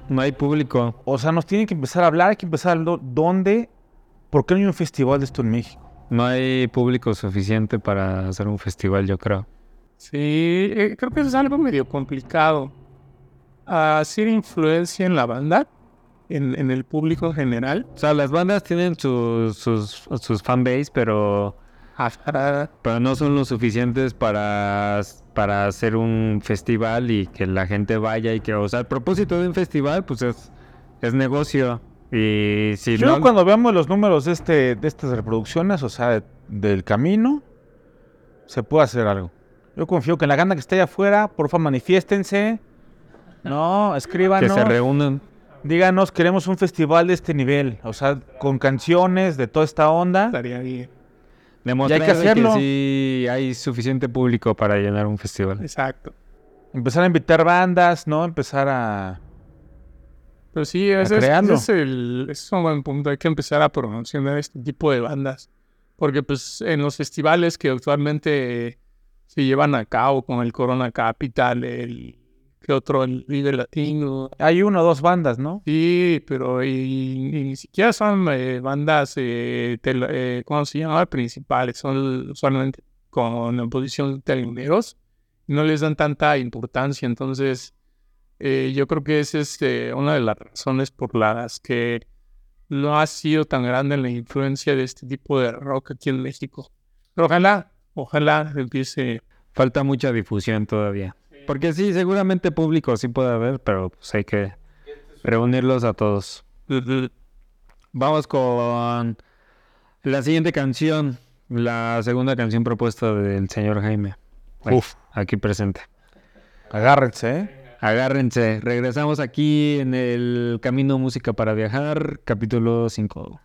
No hay público. O sea, nos tienen que empezar a hablar, hay que empezar a hablar dónde, ¿por qué no hay un festival de esto en México? No hay público suficiente para hacer un festival, yo creo. Sí, eh, creo que eso es algo medio complicado. Hacer influencia en la banda, en, en el público en general. O sea, las bandas tienen sus, sus, sus fanbase, pero. Pero no son lo suficientes para, para hacer un festival y que la gente vaya y que, o sea, el propósito de un festival, pues es, es negocio. Y si Yo no, cuando veamos los números de, este, de estas reproducciones, o sea, de- del camino, se puede hacer algo. Yo confío que en la banda que esté allá afuera, por favor, manifiéstense. No, *laughs* que escríbanos. se reúnan. Díganos, queremos un festival de este nivel. O sea, con canciones de toda esta onda. Estaría bien. Demostrar que hacerlo. que sí hay suficiente público para llenar un festival. Exacto. Empezar a invitar bandas, ¿no? Empezar a... Pero sí, ese es, crearlo. ese es el, ese es un buen punto. Hay que empezar a promocionar este tipo de bandas. Porque pues en los festivales que actualmente se llevan a cabo con el Corona Capital, el que otro el Vive Latino. Hay una o dos bandas, ¿no? Sí, pero y, y ni siquiera son eh, bandas, eh, tel- eh, ¿cómo se llama? Principales, son solamente con la posición de teleoneros. No les dan tanta importancia, entonces eh, yo creo que esa es eh, una de las razones por las que no ha sido tan grande la influencia de este tipo de rock aquí en México. Pero ojalá, ojalá empiece. Falta mucha difusión todavía. Porque sí, seguramente público sí puede haber, pero pues hay que reunirlos a todos. Vamos con la siguiente canción, la segunda canción propuesta del señor Jaime. Bueno, Uf. Aquí presente. Agárrense, ¿eh? Agárrense, regresamos aquí en el Camino Música para Viajar, capítulo 5.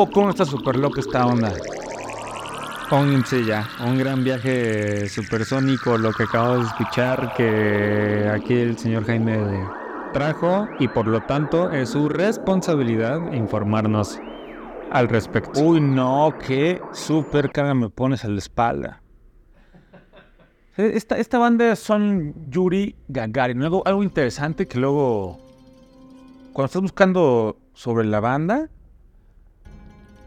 ¿A poco no está súper loca esta onda? Sí, ya, un gran viaje supersónico, lo que acabamos de escuchar, que aquí el señor Jaime trajo y por lo tanto es su responsabilidad informarnos al respecto. Uy, no, qué súper cara me pones a la espalda. Esta, esta banda son Yuri Gagarin. Algo, algo interesante que luego, cuando estás buscando sobre la banda,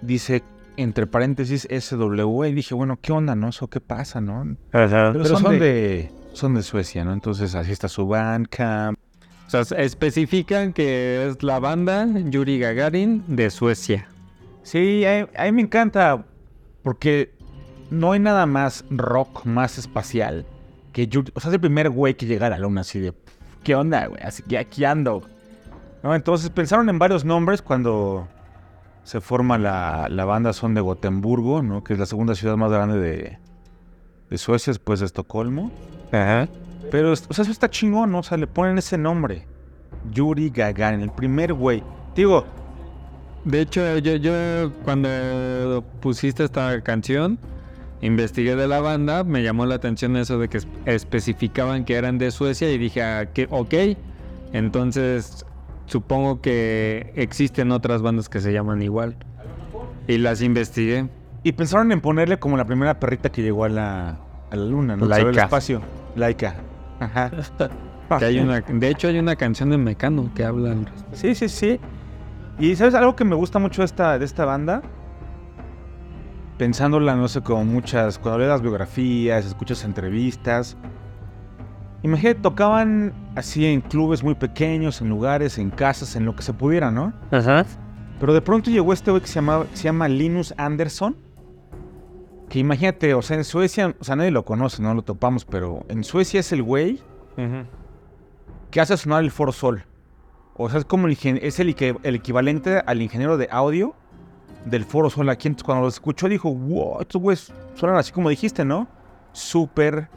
dice entre paréntesis SW y dije, bueno, ¿qué onda, no? ¿Eso qué pasa, no? Pero son, de... son de Suecia, ¿no? Entonces así está su bandcamp. O sea, especifican que es la banda Yuri Gagarin de Suecia. Sí, a, mí me encanta porque no hay nada más rock, más espacial que Yuri. O sea, es el primer güey que llega a la luna así de, ¿qué onda, güey? Así que aquí ando. ¿No? Entonces pensaron en varios nombres cuando se forma la, banda Son de Gotemburgo, ¿no? Que es la segunda ciudad más grande de, de Suecia después de Estocolmo. Ajá. Pero, o sea, eso está chingón, ¿no? O sea, le ponen ese nombre. Yuri Gagarin, el primer güey. Digo... De hecho, yo, yo cuando pusiste esta canción, investigué de la banda, me llamó la atención eso de que especificaban que eran de Suecia y dije, ah, ok, entonces supongo que existen otras bandas que se llaman igual. Y las investigué. Y pensaron en ponerle como la primera perrita que llegó a la, a la luna, ¿no? Laika. El espacio. Laika. Ajá. *laughs* Que hay una, de hecho, hay una canción de Mecano que habla. Sí, sí, sí. Y ¿sabes algo que me gusta mucho de esta, de esta banda? Pensándola, no sé, como muchas, cuando lees las biografías, escuchas entrevistas, Imagínate, tocaban así en clubes muy pequeños, en lugares, en casas, en lo que se pudiera, ¿no? Ajá. Pero de pronto llegó este güey que se, llama, se llama Linus Anderson. Que imagínate, o sea, en Suecia, o sea, nadie lo conoce, no lo topamos, pero en Suecia es el güey que hace sonar el Foro Sol. O sea, es como el, es el, el equivalente al ingeniero de audio del Foro Sol. Aquí cuando lo escuchó dijo, wow, estos güeyes suenan así como dijiste, ¿no? Súper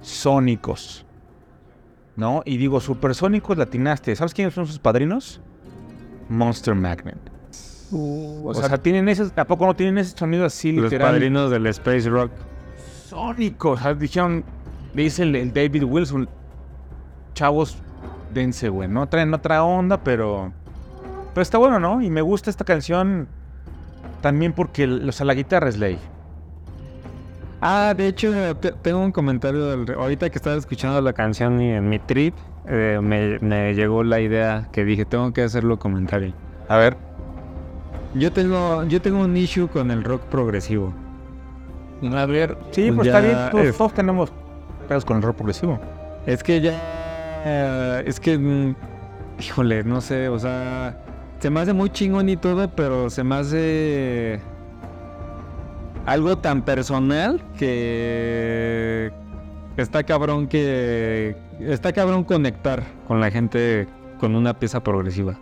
sónicos. ¿No? Y digo, supersónicos latinaste. ¿Sabes quiénes son sus padrinos? Monster Magnet. Uh, o, sea, tienen ese, tampoco no tienen ese sonido así Los padrinos del Space Rock. Sónicos. O sea, dijeron, dice el, David Wilson, chavos, dense, güey, ¿no? Traen otra onda, pero... Pero está bueno, ¿no? Y me gusta esta canción también porque, o sea, la guitarra es ley. Ah, de hecho, tengo un comentario. Del, ahorita que estaba escuchando la canción y en mi trip, eh, me, llegó la idea que dije, tengo que hacerlo comentario. A ver. Yo tengo, yo tengo un issue con el rock progresivo. A ver. Sí, pues, está bien. Todos, tenemos pedos con el rock progresivo. Es que ya. es que. Mm, híjole, no sé, o sea. Se me hace muy chingón y todo, pero se me hace algo tan personal que está cabrón que está cabrón conectar con la gente con una pieza progresiva.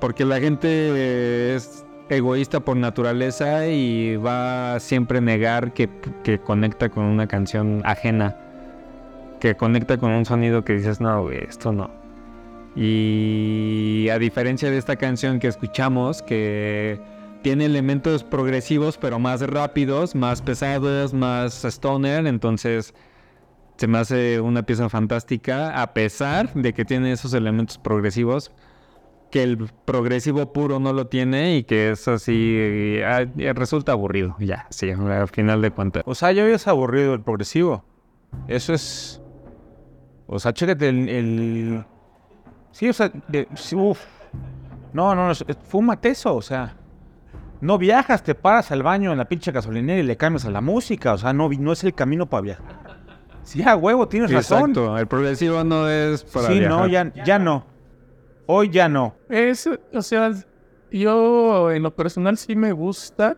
Porque la gente es egoísta por naturaleza y va a siempre negar que, que conecta con una canción ajena. Que conecta con un sonido que dices, no, esto no. Y a diferencia de esta canción que escuchamos, que tiene elementos progresivos, pero más rápidos, más pesados, más stoner. Entonces, se me hace una pieza fantástica, a pesar de que tiene esos elementos progresivos, que el progresivo puro no lo tiene y que es así, ah, resulta aburrido, ya, sí, al final de cuentas. O sea, ya es aburrido el progresivo. Eso es... O sea, chécate el... Sí, o sea, uf. No, no, no, fúmate eso, o sea... No viajas, te paras al baño en la pinche gasolinera y le cambias a la música. O sea, no, no es el camino para viajar. Sí, a huevo, tienes razón. Exacto, el progresivo no es para Sí, no, ya, ya no. Hoy ya no. Es, o sea, yo en lo personal sí me gusta,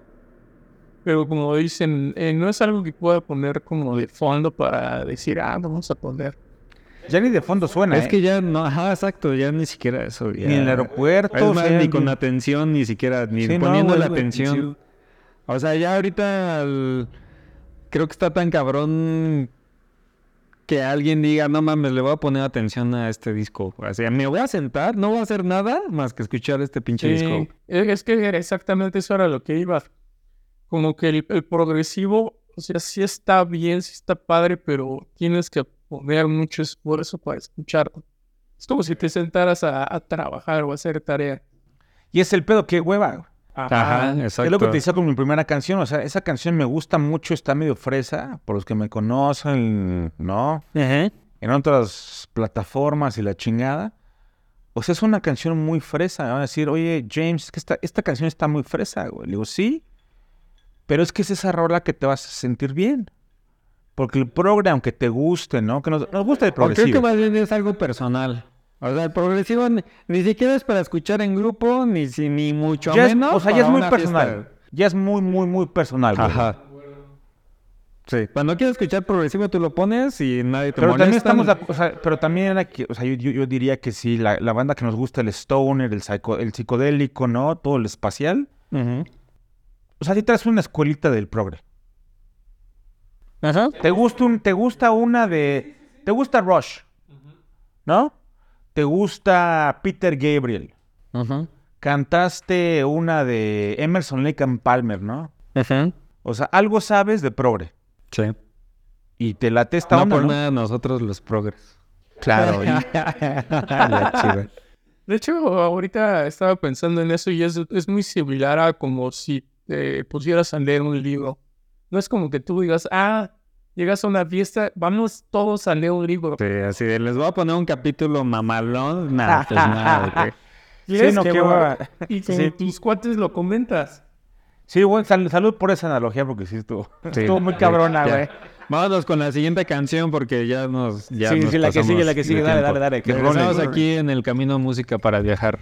pero como dicen, eh, no es algo que pueda poner como de fondo para decir, ah, vamos a poner. Ya ni de fondo suena. Es ¿eh? que ya no, ajá, exacto, ya ni siquiera eso. Ni en el aeropuerto. ni con atención, ni siquiera, ni poniendo la atención. O sea, ya ahorita creo que está tan cabrón que alguien diga, no mames, le voy a poner atención a este disco. O sea, me voy a sentar, no voy a hacer nada más que escuchar este pinche Sí, disco. es es que exactamente eso era lo que iba. Como que el, el progresivo, o sea, sí está bien, sí está padre, pero tienes que poner mucho esfuerzo para escucharlo. Es como si te sentaras a, a trabajar o a hacer tarea. Y es el pedo, qué hueva. Ajá, exacto. Es lo que te decía con mi primera canción. O sea, esa canción me gusta mucho, está medio fresa, por los que me conocen, ¿no? Ajá. En otras plataformas y la chingada. O sea, es una canción muy fresa. Me Van a decir, oye, James, es que esta, esta canción está muy fresa, güey. Le digo, sí. Pero es que es esa rola que te vas a sentir bien. Porque el progre, aunque te guste, ¿no? Que nos, nos gusta el O creo que progresivo. más bien es algo personal. O sea, el progresivo ni, siquiera es para escuchar en grupo, ni, si- ni mucho Ya es- menos. o sea, ya es muy personal. fiesta. Ya es muy, muy, muy personal, güey. Ajá. Sí. Cuando quieres escuchar progresivo, tú lo pones y nadie te Pero también molesta. estamos, de acu- o sea, pero también era que, o sea, yo, yo- yo diría que sí, la, la banda que nos gusta, el stoner, el, psico- el psicodélico, ¿no? Todo el espacial. Ujú. O sea, si traes una escuelita del progre. Ajá. ¿Te gusta, un, te gusta una de... Te gusta Rush, ¿no? Te gusta Peter Gabriel. Ajá. Cantaste una de Emerson Lake and Palmer, ¿no? Ajá. O sea, algo sabes de progre. Sí. Y te late esta No onda, por ¿no? nada nosotros los progres. Claro. y- *laughs* La chiva. De hecho, ahorita estaba pensando en eso y es, es muy similar a como si te pusieras a leer un libro. No es como que tú digas, ah, llegas a una fiesta, vamos todos a leer un libro. Sí, así de, les voy a poner un capítulo mamalón. Nada, pues nada, güey. ¿Quieres Sí, no, que qué va-. Y con Sí. tus cuates lo comentas. Sí, bueno, sal- salud por esa analogía porque sí estuvo, Sí, estuvo muy cabrona, güey. Vámonos con la siguiente canción porque ya nos. Ya Sí, nos sí, la que sigue, la que sigue. Dale, dale, dale, que Regresamos role. aquí en el camino música para viajar.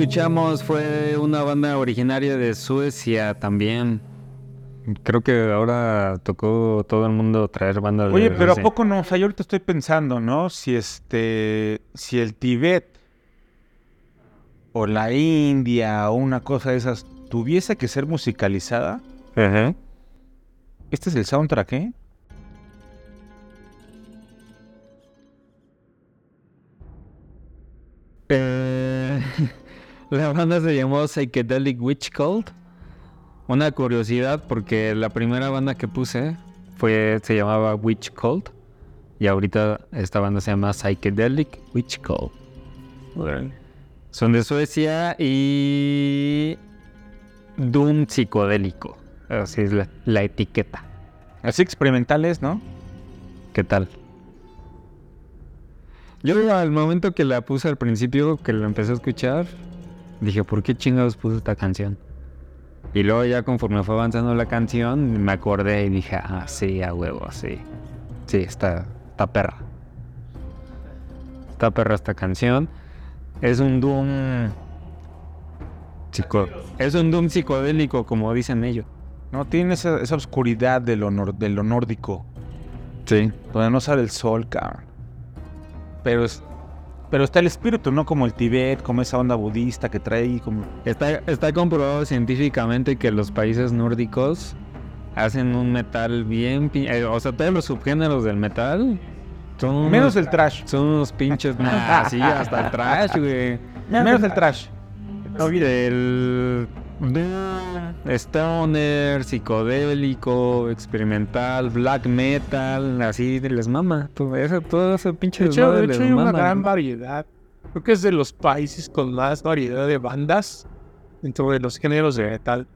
Escuchamos fue una banda originaria de Suecia también. Creo que ahora tocó todo el mundo traer bandas Oye, de pero ¿a poco no? O sea, yo ahorita estoy pensando, ¿no? Si este, si el Tíbet o la India o una cosa de esas tuviese que ser musicalizada, Ajá. ¿este es el soundtrack, eh? Eh, la banda se llamó Psychedelic Witch Cult. Una curiosidad porque la primera banda que puse fue se llamaba Witch Cult y ahorita esta banda se llama Psychedelic Witch Cult. Son de Suecia y Doom psicodélico. Así es la, la etiqueta. Así experimentales, ¿no? ¿Qué tal? Yo al momento que la puse al principio, que la empecé a escuchar, dije, ¿por qué chingados puse esta canción? Y luego ya conforme fue avanzando la canción, me acordé y dije, ah, sí, a huevo, sí. Sí, está, está perra. Está perra esta canción. Es un doom... Psico... Es un doom psicodélico, como dicen ellos. No, tiene esa, esa oscuridad de lo, nor- de lo nórdico, Sí. donde no sale el sol, cabrón. Pero, es, pero está el espíritu, ¿no? Como el Tíbet, como esa onda budista que trae como... Está, está comprobado científicamente que los países nórdicos hacen un metal bien... pi- eh, o sea, todos los subgéneros del metal son unos, Menos el trash. son unos pinches... Nah, sí, hasta el trash, güey. Menos el trash. El... Stoner, psicodélico, experimental, black metal, así les mama. Todo ese, todo ese pinche De hecho, de les hecho hay una gran variedad. Creo que es de los países con más variedad de bandas dentro de los géneros de metal.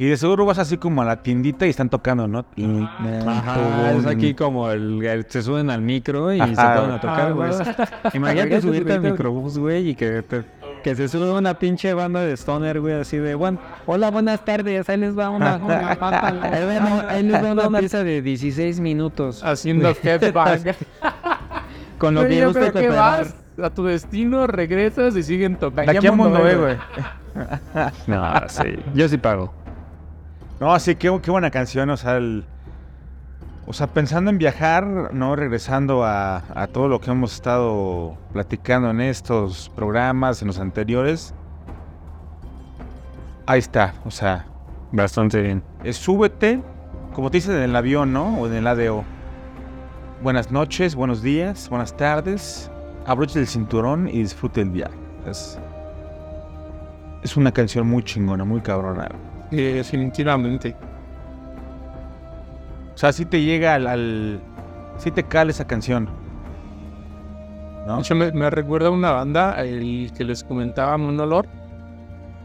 Y de seguro vas así como a la tiendita y están tocando, ¿no? Ajá, es aquí como el, el- se suben al micro y se ponen a tocar, Ah, güey. Imagínate *laughs* Imagínate subirte al microbús, güey, y que, te- que se sube una pinche banda de stoner, güey, así de, bueno, hola, buenas tardes, ahí les va una, una, *laughs* ahí les va- ahí les va una pieza de 16 minutos. Haciendo *laughs* headbang. Con lo que ¿qué cooperar. vas? A tu destino regresas y siguen tocando. Aquí a Mundo E, güey. *laughs* No, sí, yo sí pago. No, sí, qué, qué buena canción, o sea, el- o sea, pensando en viajar, ¿no? Regresando a, a todo lo que hemos estado platicando en estos programas, en los anteriores. Ahí está, o sea, Bastante bien. es súbete, como te dicen en el avión, ¿no? O en el ADO. Buenas noches, buenos días, buenas tardes. Abroche el cinturón y disfrute el viaje. Es, es una canción muy chingona, muy cabrona. Sí, definitivamente. O sea, sí te llega al... al sí te cala esa canción. De ¿No? hecho, me, me recuerda a una banda, el que les comentaba Monolor.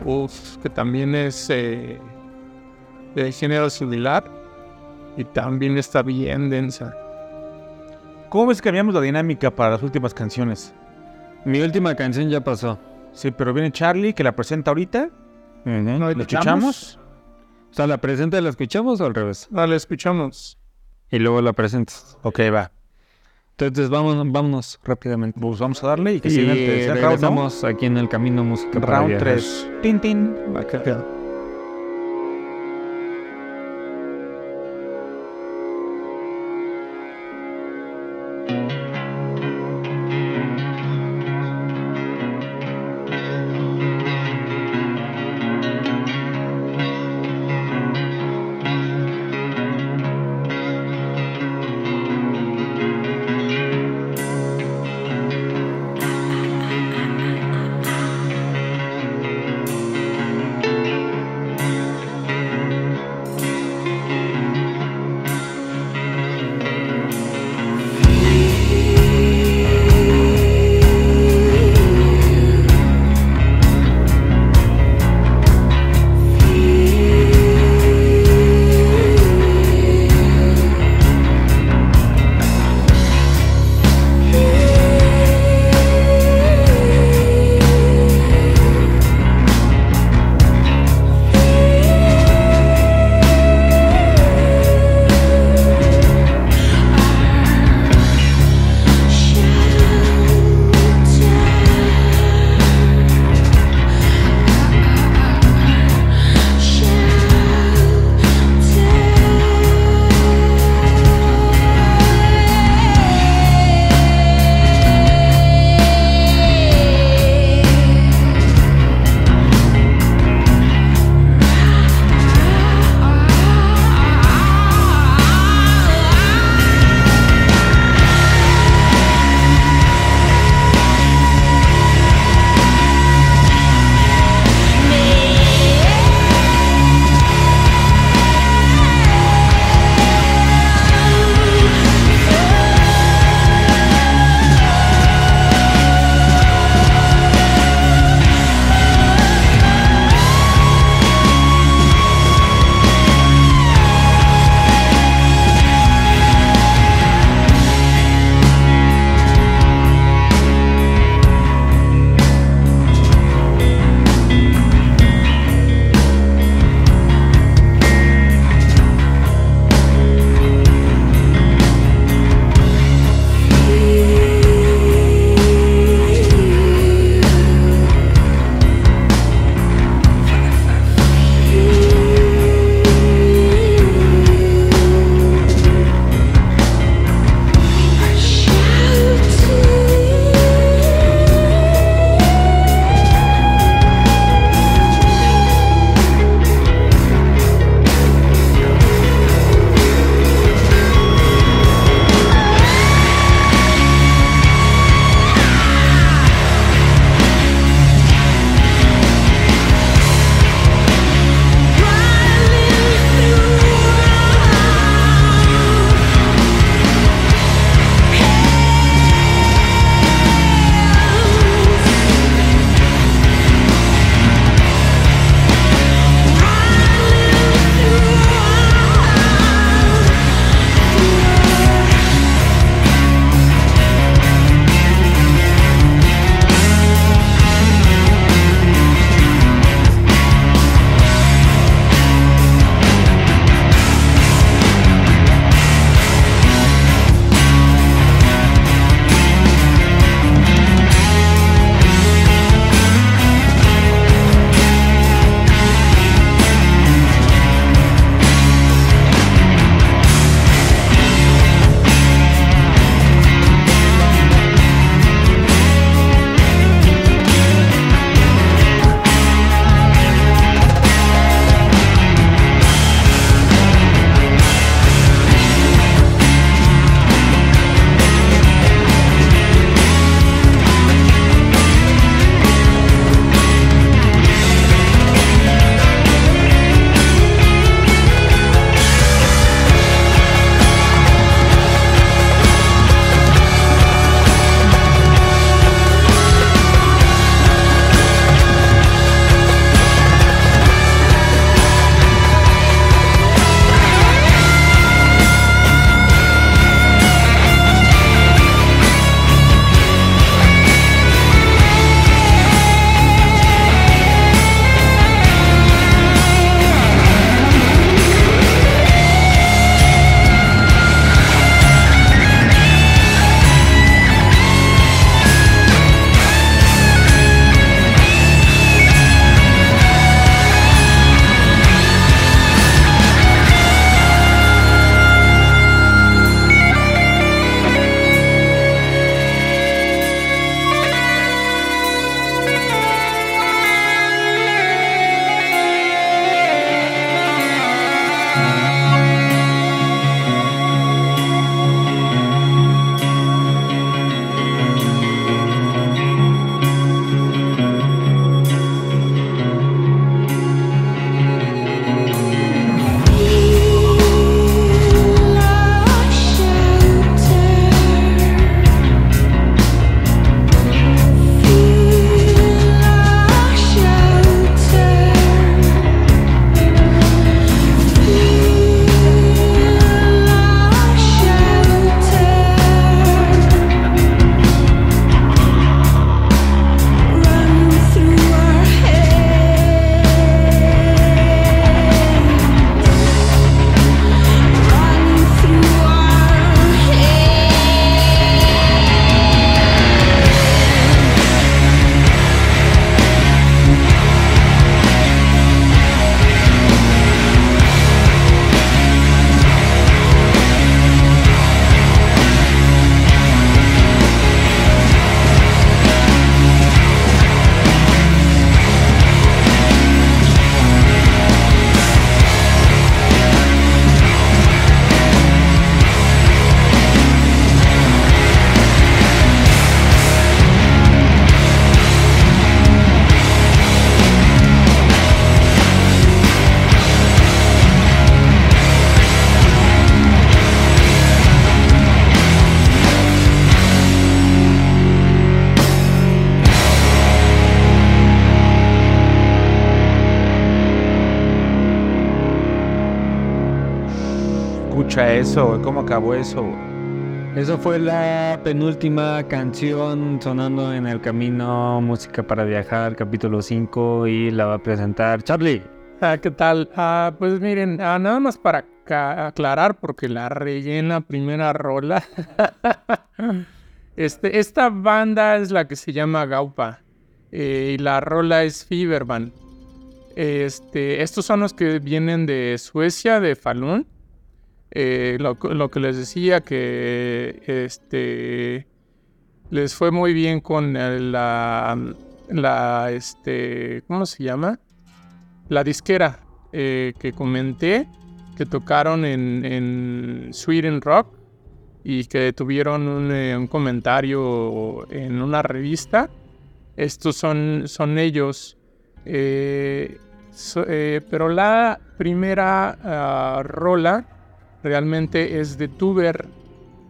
Uf, que también es eh, de género similar. Y también está bien densa. ¿Cómo ves que cambiamos la dinámica para las últimas canciones? Mi última canción ya pasó. Sí, pero viene Charlie, que la presenta ahorita. ¿No ¿Lo escuchamos? O sea, ¿la presenta la escuchamos o al revés? Dale, escuchamos. Y luego la presentas. Ok, va. Entonces vámonos, vámonos rápidamente. Pues vamos a darle y que Y siga el tercer round, ¿no? regresamos aquí en el Camino Música para Round Viajar. 3. Tin, tin. Thank eso? güey? ¿Cómo acabó eso? güey? Eso fue la penúltima canción sonando en el camino Música para Viajar, capítulo 5, y la va a presentar Charlie. Ah, ¿Qué tal? Ah, pues miren, ah, nada más para aclarar, porque la rellena primera rola. *laughs* este, esta banda es la que se llama Gaupa eh, y la rola es Fiberman. Este, estos son los que vienen de Suecia, de Falun. Eh, lo, que les decía que este les fue muy bien con la, la este, ¿cómo se llama? la disquera eh, que comenté, que tocaron en, en Sweden Rock y que tuvieron un, eh, comentario en una revista. Estos son, son ellos. Pero la primera ah, rola realmente es de Tuber,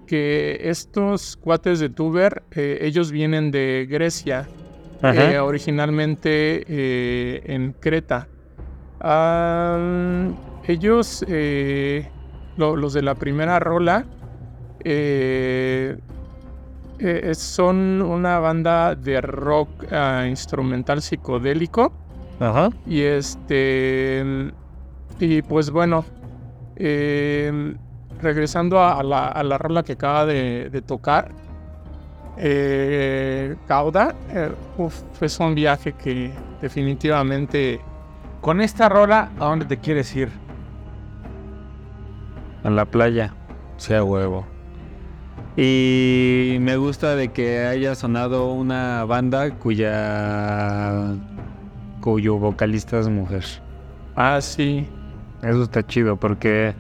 que estos cuates de Tuber, eh, ellos vienen de Grecia, eh, originalmente eh, en Creta. Ellos, lo- los de la primera rola, son una banda de rock ah, instrumental psicodélico. Ajá. Y este. Y pues bueno. Eh, regresando a, a la, a la rola que acaba de, de tocar. Eh, Cauda. eh, uf, es un viaje que definitivamente. Con esta rola, ¿a dónde te quieres ir? A la playa. Sea huevo. Y me gusta de que haya sonado una banda cuya cuyo vocalista es mujer. Ah, sí. Eso está chido porque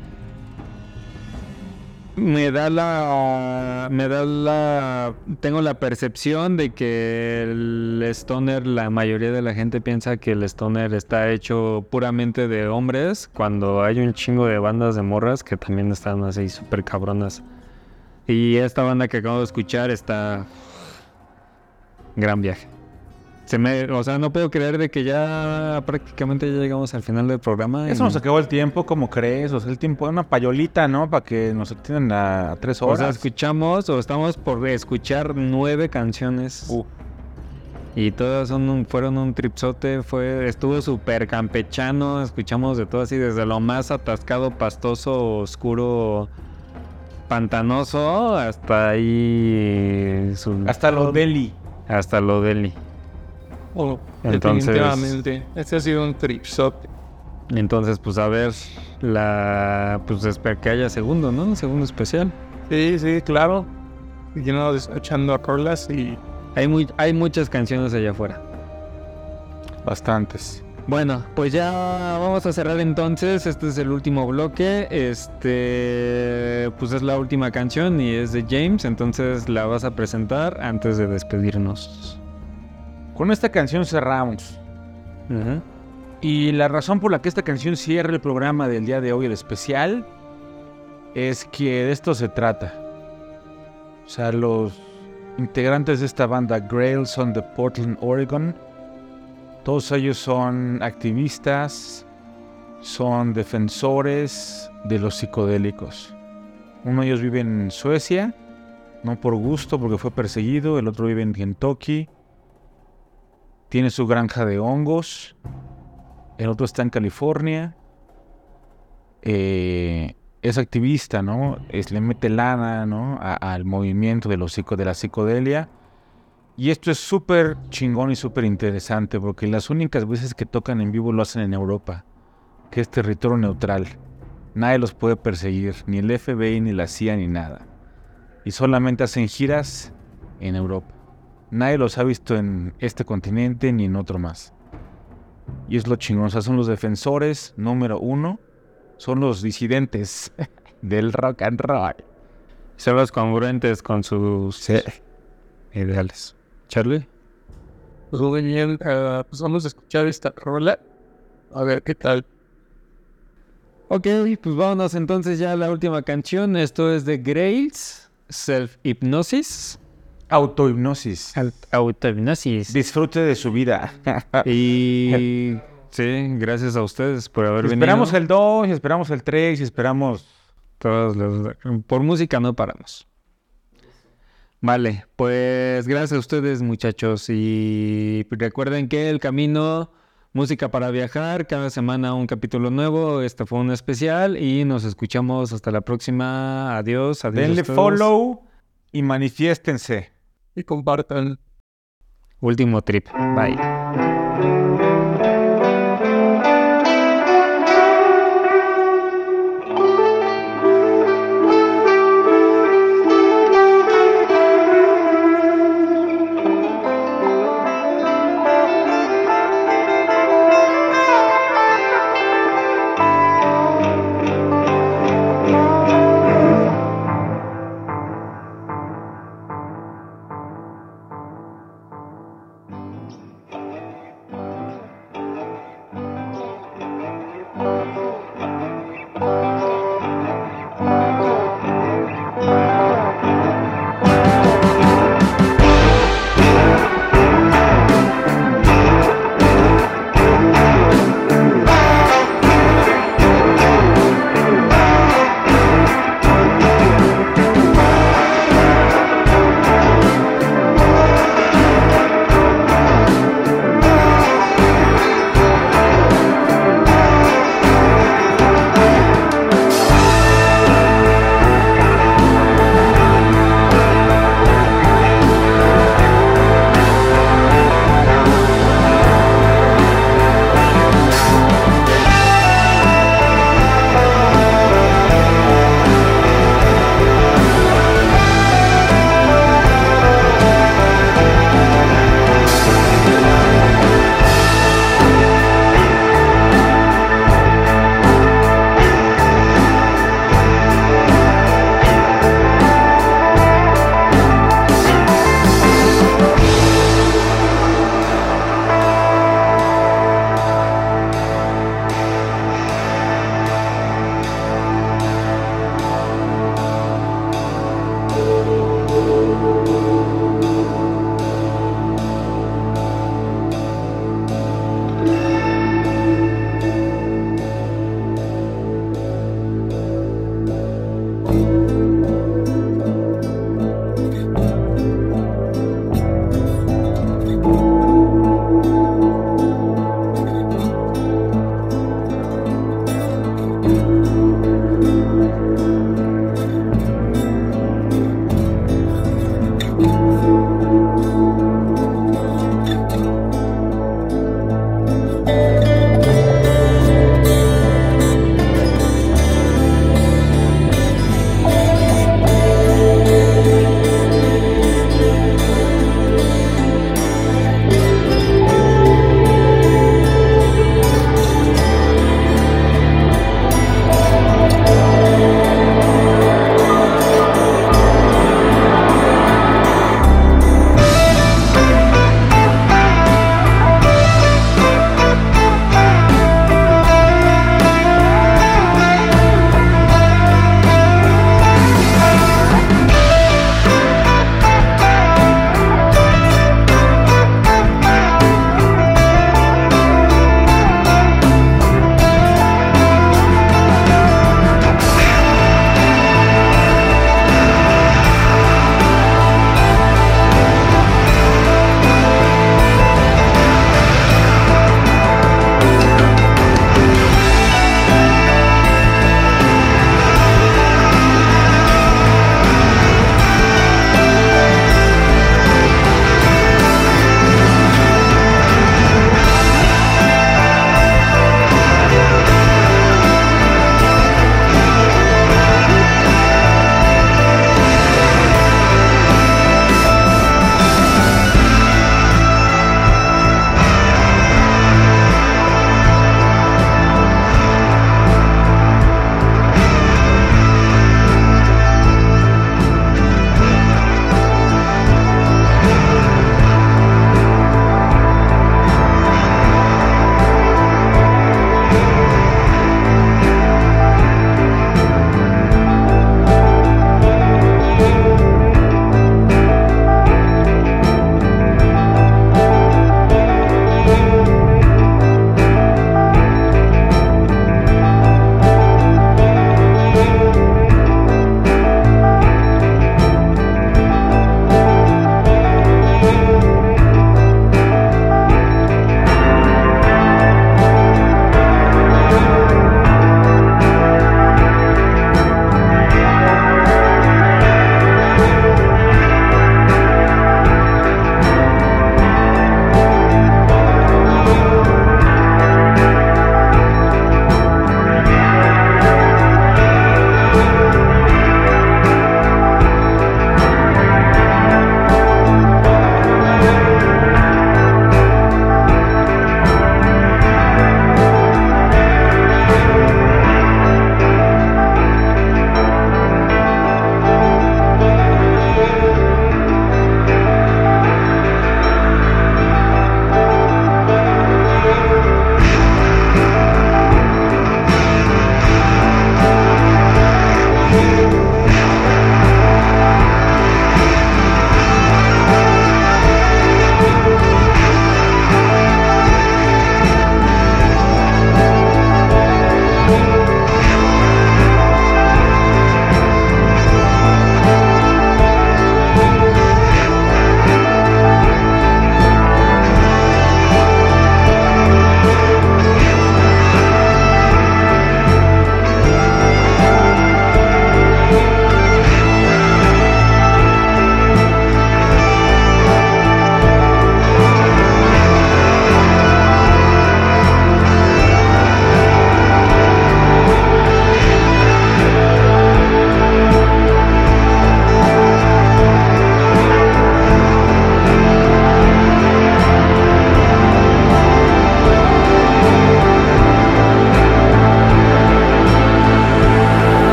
me da la me da la tengo la percepción de que el stoner la mayoría de la gente piensa que el stoner está hecho puramente de hombres cuando hay un chingo de bandas de morras que también están así súper cabronas. Y esta banda que acabo de escuchar está gran viaje. Se me, o sea, no puedo creer de que ya prácticamente ya llegamos al final del programa. Eso y- nos acabó el tiempo, ¿cómo crees? O sea, el tiempo, una payolita, ¿no? Para que nos atiendan a, tres O horas. sea, escuchamos o estamos por escuchar nueve canciones. Uh. Y todas son un- fueron un tripsote, fue, estuvo súper campechano, escuchamos de todo así, desde lo más atascado, pastoso, oscuro, pantanoso, hasta ahí... su- Hasta lo deli. hasta lo deli. Oh, Entonces- definitivamente. Este ha sido un tripsote. Entonces, pues a ver, la pues espero que haya segundo, ¿no? Segundo especial. Sí, sí, claro. Lleno de escuchando rolas y. Hay, muy, hay muchas canciones allá afuera. Bastantes. Bueno, pues ya vamos a cerrar entonces. Este es el último bloque. Este, pues es la última canción y es de James. Entonces la vas a presentar antes de despedirnos. Con esta canción cerramos. Y la razón por la que esta canción cierra el programa del día de hoy, el especial, es que de esto se trata. O sea, los integrantes de esta banda, Grail, son de Portland, Oregon. Todos ellos son activistas, son defensores de los psicodélicos. Uno de ellos vive en Suecia, no por gusto, porque fue perseguido. El otro vive en Kentucky. Tiene su granja de hongos. El otro está en California. Eh, es activista, ¿no? Le mete lana, ¿no? Al movimiento de, los de la psicodelia. Y esto es súper chingón y súper interesante porque las únicas veces que tocan en vivo lo hacen en Europa, que es territorio neutral. Nadie los puede perseguir, ni el FBI, ni la CIA, ni nada. Y solamente hacen giras en Europa. Nadie los ha visto en este continente ni en otro más. Y es lo chingón, o sea, son los defensores número uno, son los disidentes *laughs* del rock and roll. Son los congruentes con sus ideales. Charlie. Pues muy bien. eh, pues vamos a escuchar esta rola. A ver qué tal. Ok, pues vámonos entonces ya a la última canción. Esto es de Grails, Self Hypnosis. Autohipnosis. Autohipnosis. Disfrute de su vida. *laughs* Y sí, gracias a ustedes por haber esperamos venido. el 2, y esperamos el 3, y esperamos Todos los, por música no paramos. Vale, pues gracias a ustedes muchachos y recuerden que el camino música para viajar, cada semana un capítulo nuevo, este fue un especial y nos escuchamos hasta la próxima. Adiós, adiós. Denle follow y manifiéstense. Y compartan. Último trip. Bye.